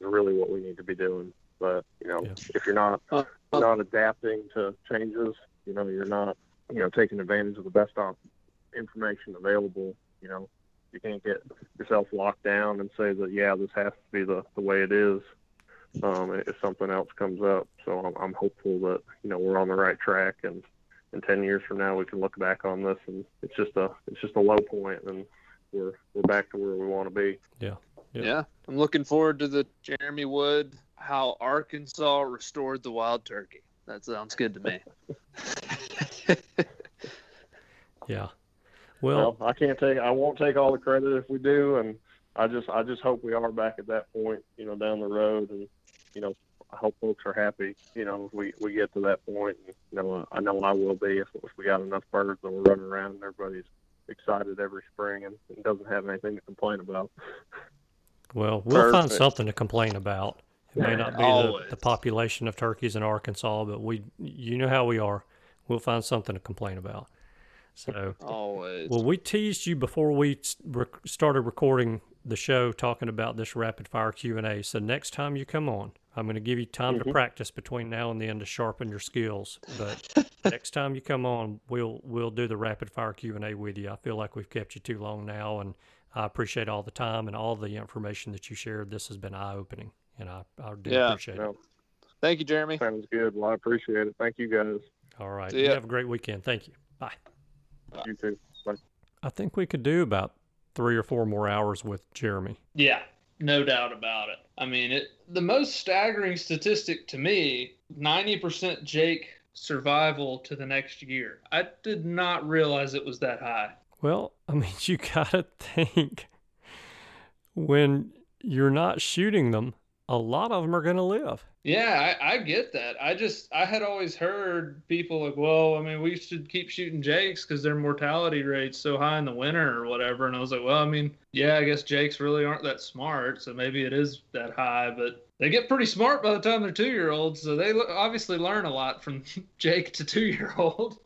really what we need to be doing. But you know, Yeah. if you're not Uh, not adapting to changes, you know, you're not you know taking advantage of the best op- information available. You know, you can't get yourself locked down and say that yeah, this has to be the the way it is. Um, if something else comes up, so I'm, I'm hopeful that you know we're on the right track, and in 10 years from now we can look back on this and it's just a it's just a low point, and we're we're back to where we want to be. Yeah. Yeah. I'm looking forward to the Jeremy Wood, how Arkansas restored the wild turkey. That sounds good to me. yeah. Well, Well, I can't take I won't take all the credit if we do, and I just I just hope we are back at that point, you know, down the road, and you know, I hope folks are happy, you know, if we we get to that point. And, you know, I know I will be if, if we got enough birds and we're running around and everybody's excited every spring and, and doesn't have anything to complain about. well, we'll find something to complain about. It may not be the, the population of turkeys in Arkansas, but we, you know how we are. We'll find something to complain about. So, Always. Well, we teased you before we rec- started recording the show talking about this rapid fire Q&A. So next time you come on, I'm going to give you time to mm-hmm. practice between now and then to sharpen your skills. But next time you come on, we'll we'll do the rapid fire Q&A with you. I feel like we've kept you too long now and I appreciate all the time and all the information that you shared. This has been eye-opening and I, I do Yeah. appreciate it. Thank you, Jeremy. sounds good. Well, I appreciate it. Thank you guys. All right. See You ya. have a great weekend. Thank you. Bye. You too. Bye. I think we could do about three or four more hours with Jeremy. Yeah, no doubt about it. I mean, it the most staggering statistic to me, 90% Jake survival to the next year. I did not realize it was that high. Well, I mean, you gotta think when you're not shooting them, a lot of them are gonna live. Yeah, I, I get that. I just I had always heard people like, well, I mean, we should keep shooting jakes because their mortality rate's so high in the winter or whatever. And I was like, well, I mean, yeah, I guess jakes really aren't that smart, so maybe it is that high. But they get pretty smart by the time they're two year olds, so they obviously learn a lot from Jake to two year old.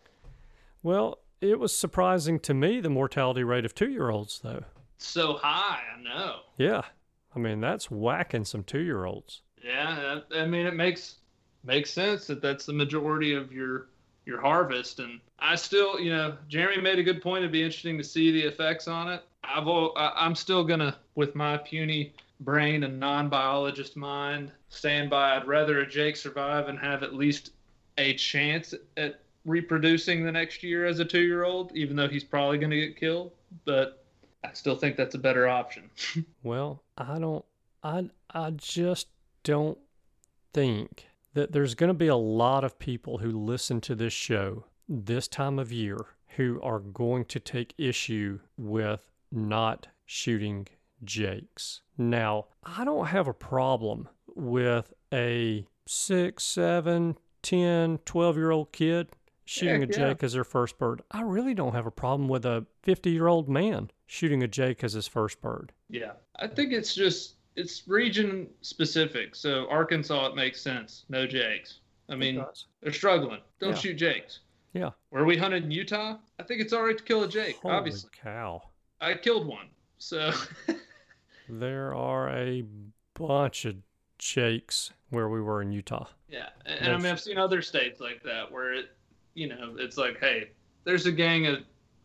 Well, it was surprising to me the mortality rate of two year olds, though. So high, I know. Yeah. I mean, that's whacking some two year olds. Yeah, I mean, it makes makes sense that that's the majority of your your harvest. And I still, you know, Jeremy made a good point. It'd be interesting to see the effects on it. I've I'm still gonna, with my puny brain and non-biologist mind, stand by. I'd rather a Jake survive and have at least a chance at reproducing the next year as a two-year-old, even though he's probably gonna get killed. But I still think that's a better option. Well, I don't, I, I just don't think that there's going to be a lot of people who listen to this show this time of year who are going to take issue with not shooting jakes. Now, I don't have a problem with a six, seven, 10, 12 year old kid shooting Heck a yeah. jake as their first bird. I really don't have a problem with a 50 year old man shooting a jake as his first bird. Yeah, I think it's just it's region specific. So Arkansas, it makes sense. No jakes. I mean, they're struggling. Don't Yeah. shoot jakes. Yeah. Where we hunted in Utah, I think it's all right to kill a jake. Holy obviously, cow. I killed one. So There are a bunch of jakes where we were in Utah. yeah, and, and I mean I've seen other states like that where it, you know, it's like, hey, there's a gang of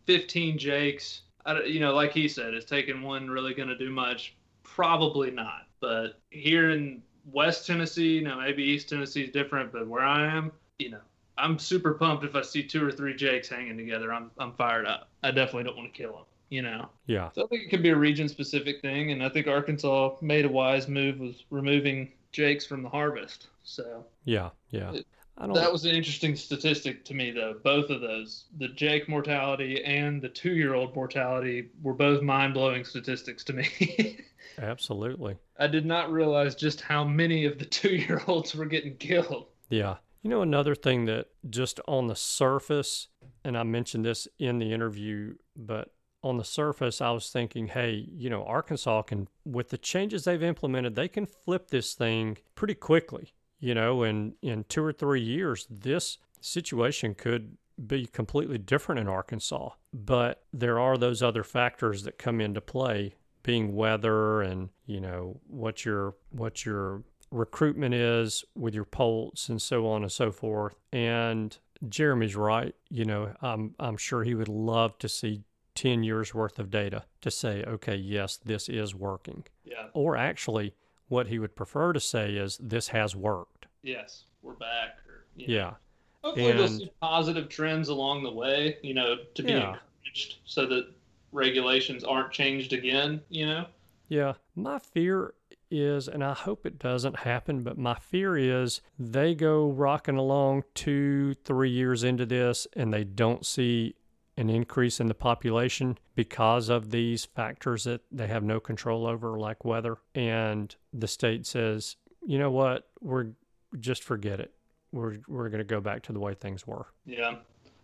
15 jakes. I, don't- you know, like he said, is taking one really going to do much? Probably not. But here in West Tennessee, you know, maybe East Tennessee is different, but where I am, you know, I'm super pumped if I see two or three jakes hanging together. I'm I'm fired up. I definitely don't want to kill them. You know. Yeah. So I think it could be a region specific thing, and I think Arkansas made a wise move with removing jakes from the harvest. So Yeah. Yeah. It- I don't that was an interesting statistic to me, though. Both of those, the Jake mortality and the two-year-old mortality, were both mind-blowing statistics to me. absolutely. I did not realize just how many of the two-year-olds were getting killed. Yeah. You know, another thing that just on the surface, and I mentioned this in the interview, but on the surface, I was thinking, hey, you know, Arkansas can, with the changes they've implemented, they can flip this thing pretty quickly. You know, and in two or three years, this situation could be completely different in Arkansas. But there are those other factors that come into play, being weather and, you know, what your what your recruitment is with your Poults and so on and so forth. And Jeremy's right. You know, I'm I'm sure he would love to see 10 years worth of data to say, okay, yes, this is working. Yeah. Or actually, what he would prefer to say is, this has worked. Yes, we're back. Or, know. Yeah. Hopefully, we'll see positive trends along the way. You know, to be Yeah. encouraged, so that regulations aren't changed again. You know. Yeah. My fear is, and I hope it doesn't happen, but my fear is they go rocking along two, three years into this and they don't see an increase in the population because of these factors that they have no control over, like weather. And the state says, you know what, we're just forget it. We're, we're going to go back to the way things were. Yeah,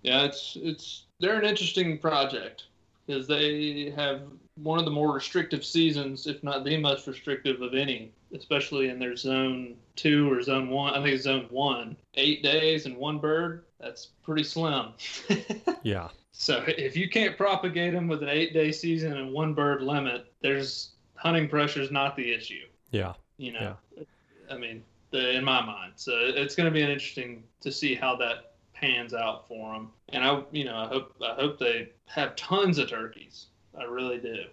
yeah, it's it's they're an interesting project because they have one of the more restrictive seasons, if not the most restrictive of any, especially in their zone two or zone one. I think it's zone one. Eight days and one bird. That's pretty slim. Yeah. So if you can't propagate them with an eight-day season and one bird limit, there's hunting pressure is not the issue. Yeah. You know, I mean, the, in my mind. So it's going to be interesting to see how that pans out for them. And I, you know, I hope I hope they have tons of turkeys. I really do.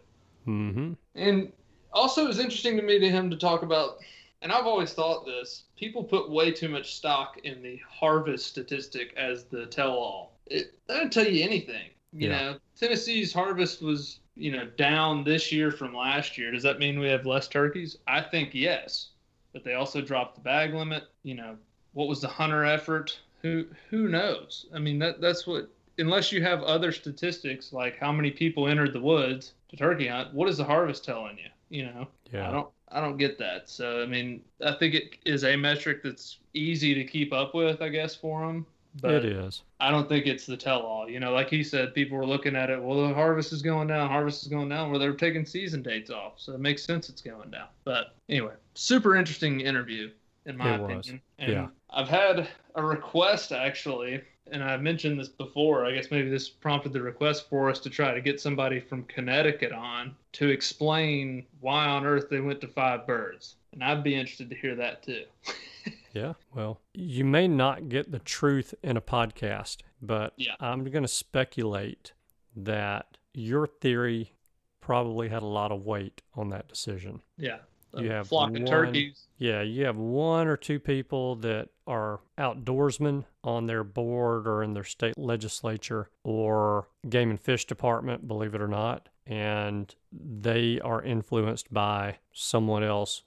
Mm-hmm. And also, it was interesting to me to him to talk about. And I've always thought this: people put way too much stock in the harvest statistic as the tell-all. It doesn't tell you anything. You Yeah. know, Tennessee's harvest was, you know, down this year from last year. Does that mean we have less turkeys? I think yes, but they also dropped the bag limit. You know, what was the hunter effort? Who who knows? I mean, that that's what. Unless you have other statistics like how many people entered the woods to turkey hunt, what is the harvest telling you? You know, Yeah. I don't I don't get that. So I mean, I think it is a metric that's easy to keep up with, I guess, for them. But it is. I don't think it's the tell-all. You know, like he said, people were looking at it. Well, the harvest is going down. Harvest is going down. Well, they're taking season dates off, so it makes sense it's going down. But anyway, super interesting interview in my It was. opinion. And Yeah. I've had a request actually, and I mentioned this before. I guess maybe this prompted the request for us to try to get somebody from Connecticut on to explain why on earth they went to five birds. And I'd be interested to hear that too. Yeah. Well, you may not get the truth in a podcast, but Yeah. I'm going to speculate that your theory probably had a lot of weight on that decision. Yeah. You have flock one- of turkeys. Yeah, you have one or two people that are outdoorsmen on their board or in their state legislature or game and fish department, believe it or not, and they are influenced by someone else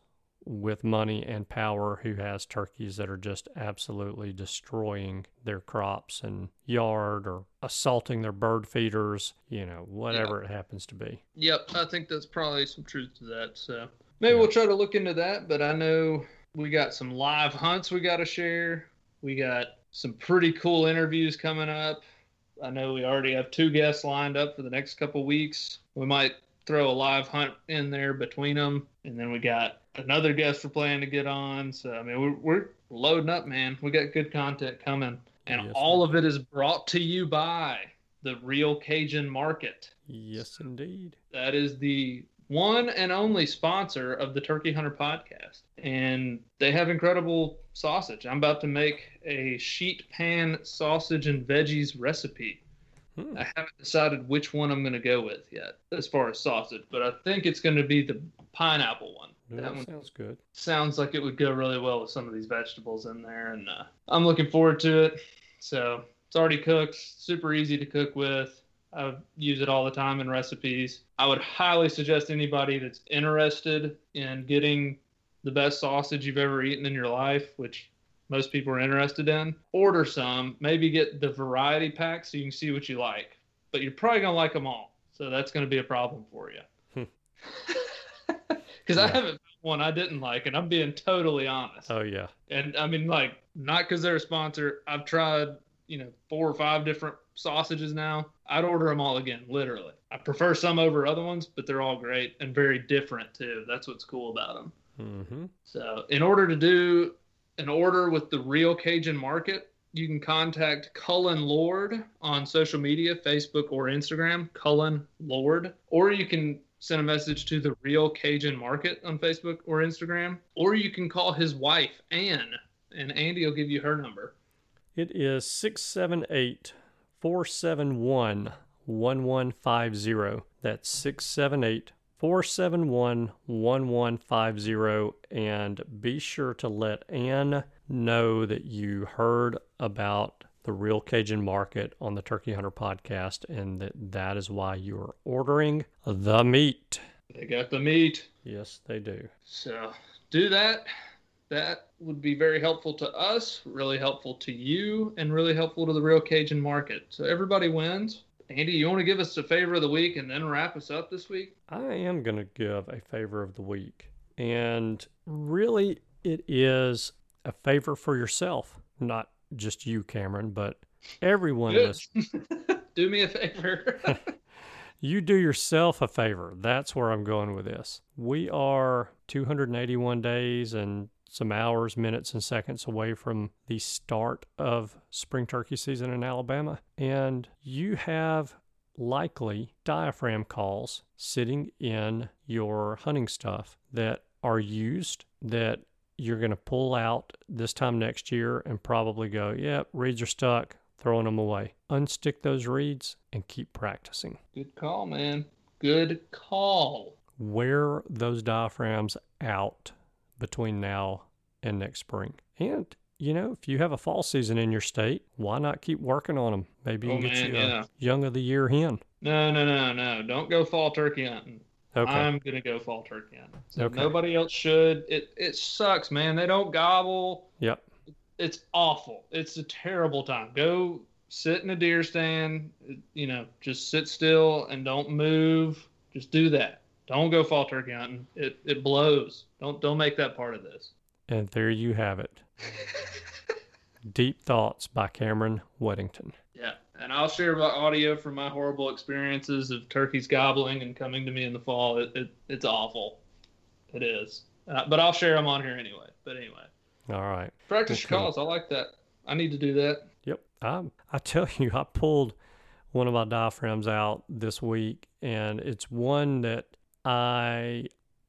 with money and power who has turkeys that are just absolutely destroying their crops and yard or assaulting their bird feeders, you know, whatever it happens to be. Yep, I think that's probably some truth to that. So maybe we'll try to look into that. But I know we got some live hunts we got to share. We got some pretty cool interviews coming up. I know we already have two guests lined up for the next couple weeks. We might throw a live hunt in there between them, and then we got another guest we're planning to get on. So I mean, we're, we're loading up, man. We got good content coming, and Yes, all of it is brought to you by the Real Cajun Market. Yes, indeed. That is the one and only sponsor of the Turkey Hunter podcast. And they have incredible sausage. I'm about to make a sheet pan sausage and veggies recipe. Hmm. I haven't decided which one I'm going to go with yet as far as sausage, but I think it's going to be the pineapple one. That That one sounds good. sounds like it would go really well with some of these vegetables in there. And uh, I'm looking forward to it. So it's already cooked, super easy to cook with. I use it all the time in recipes. I would highly suggest anybody that's interested in getting the best sausage you've ever eaten in your life, which most people are interested in, order some. Maybe get the variety pack so you can see what you like. But you're probably going to like them all. So that's going to be a problem for you. Because I haven't found one I didn't like, and I'm being totally honest. Oh yeah. And I mean, like, not because they're a sponsor. I've tried, you know, four or five different sausages now. I'd order them all again, literally. I prefer some over other ones, but they're all great and very different too. That's what's cool about them. Mm-hmm. So, in order to do an order with the real Cajun market, you can contact Cullen Lord on social media, Facebook or Instagram, Cullen Lord, or you can send a message to the real Cajun market on Facebook or Instagram, or you can call his wife, Ann, and Andy will give you her number. It is 678 471 1150. That's 678 471 1150. And be sure to let Ann know that you heard about the Real Cajun Market on the Turkey Hunter podcast and that that is why you are ordering the meat. They got the meat. Yes, they do. So do that. That would be very helpful to us, really helpful to you, and really helpful to the real Cajun market. So everybody wins. Andy, you want to give us a favor of the week and then wrap us up this week? I am going to give a favor of the week. And really, it is a favor for yourself, not just you, Cameron, but everyone. Do me a favor. You do yourself a favor. That's where I'm going with this. We are 281 days and some hours, minutes, and seconds away from the start of spring turkey season in Alabama. And you have likely diaphragm calls sitting in your hunting stuff that are used that you're going to pull out this time next year and probably go, yep, reeds are stuck, throwing them away. Unstick those reeds and keep practicing. Good call, man. Good call. Wear those diaphragms out between now and next spring. And, you know, if you have a fall season in your state, why not keep working on them? Maybe you Oh, can get man, you a young of the year hen. No, no, no, no. Don't go fall turkey hunting. Okay. I'm gonna go fall turkey. So Okay. Nobody else should. It it sucks, man. They don't gobble. Yep. It's awful. It's a terrible time. Go sit in a deer stand. You know, just sit still and don't move. Just do that. Don't go fall turkey hunting. It it blows. Don't don't make that part of this. And there you have it. Deep Thoughts by Cameron Weddington. And I'll share my audio from my horrible experiences of turkeys gobbling and coming to me in the fall. It, it it's awful. It is. Uh, but I'll share them on here anyway. But anyway, All right. practice your calls. I like that. I need to do that. Yep. I, I tell you, I pulled one of my diaphragms out this week, and it's one that I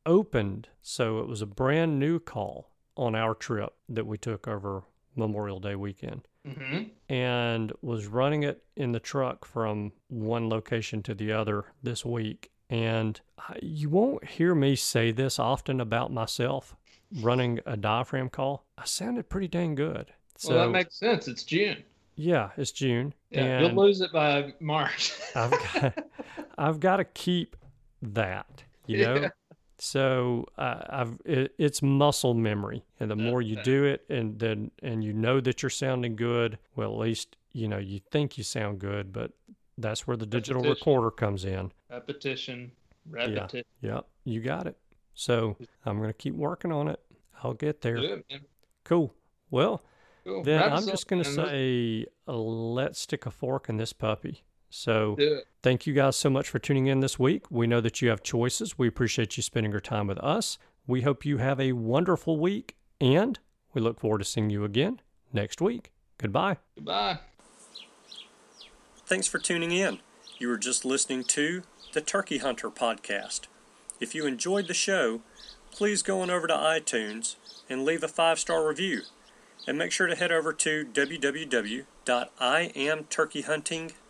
opened. So it was a brand new call on our trip that we took over Memorial Day weekend hmm and was running it in the truck from one location to the other this week. And I- you won't hear me say this often about myself running a diaphragm call. I sounded pretty dang good. So, well, that makes sense. It's June. yeah, it's June. Yeah, and you'll lose it by March. I've got, I've got to keep that, you know. Yeah. So uh, I've it, it's muscle memory, and the more you do it, and then and you know that you're sounding good. Well, at least you know you think you sound good, but that's where the digital Repetition. recorder comes in. repetition, repetition. Yeah, Yep, you got it. So I'm gonna keep working on it. I'll get there. Cool. Well, Cool. Then Wrap I'm just going to say, uh, let's stick a fork in this puppy. So, thank you guys so much for tuning in this week. We know that you have choices. We appreciate you spending your time with us. We hope you have a wonderful week, and we look forward to seeing you again next week. Goodbye. Goodbye. Thanks for tuning in. You were just listening to the Turkey Hunter podcast. If you enjoyed the show, please go on over to iTunes and leave a five star review. And make sure to head over to www.iamturkeyhunting.com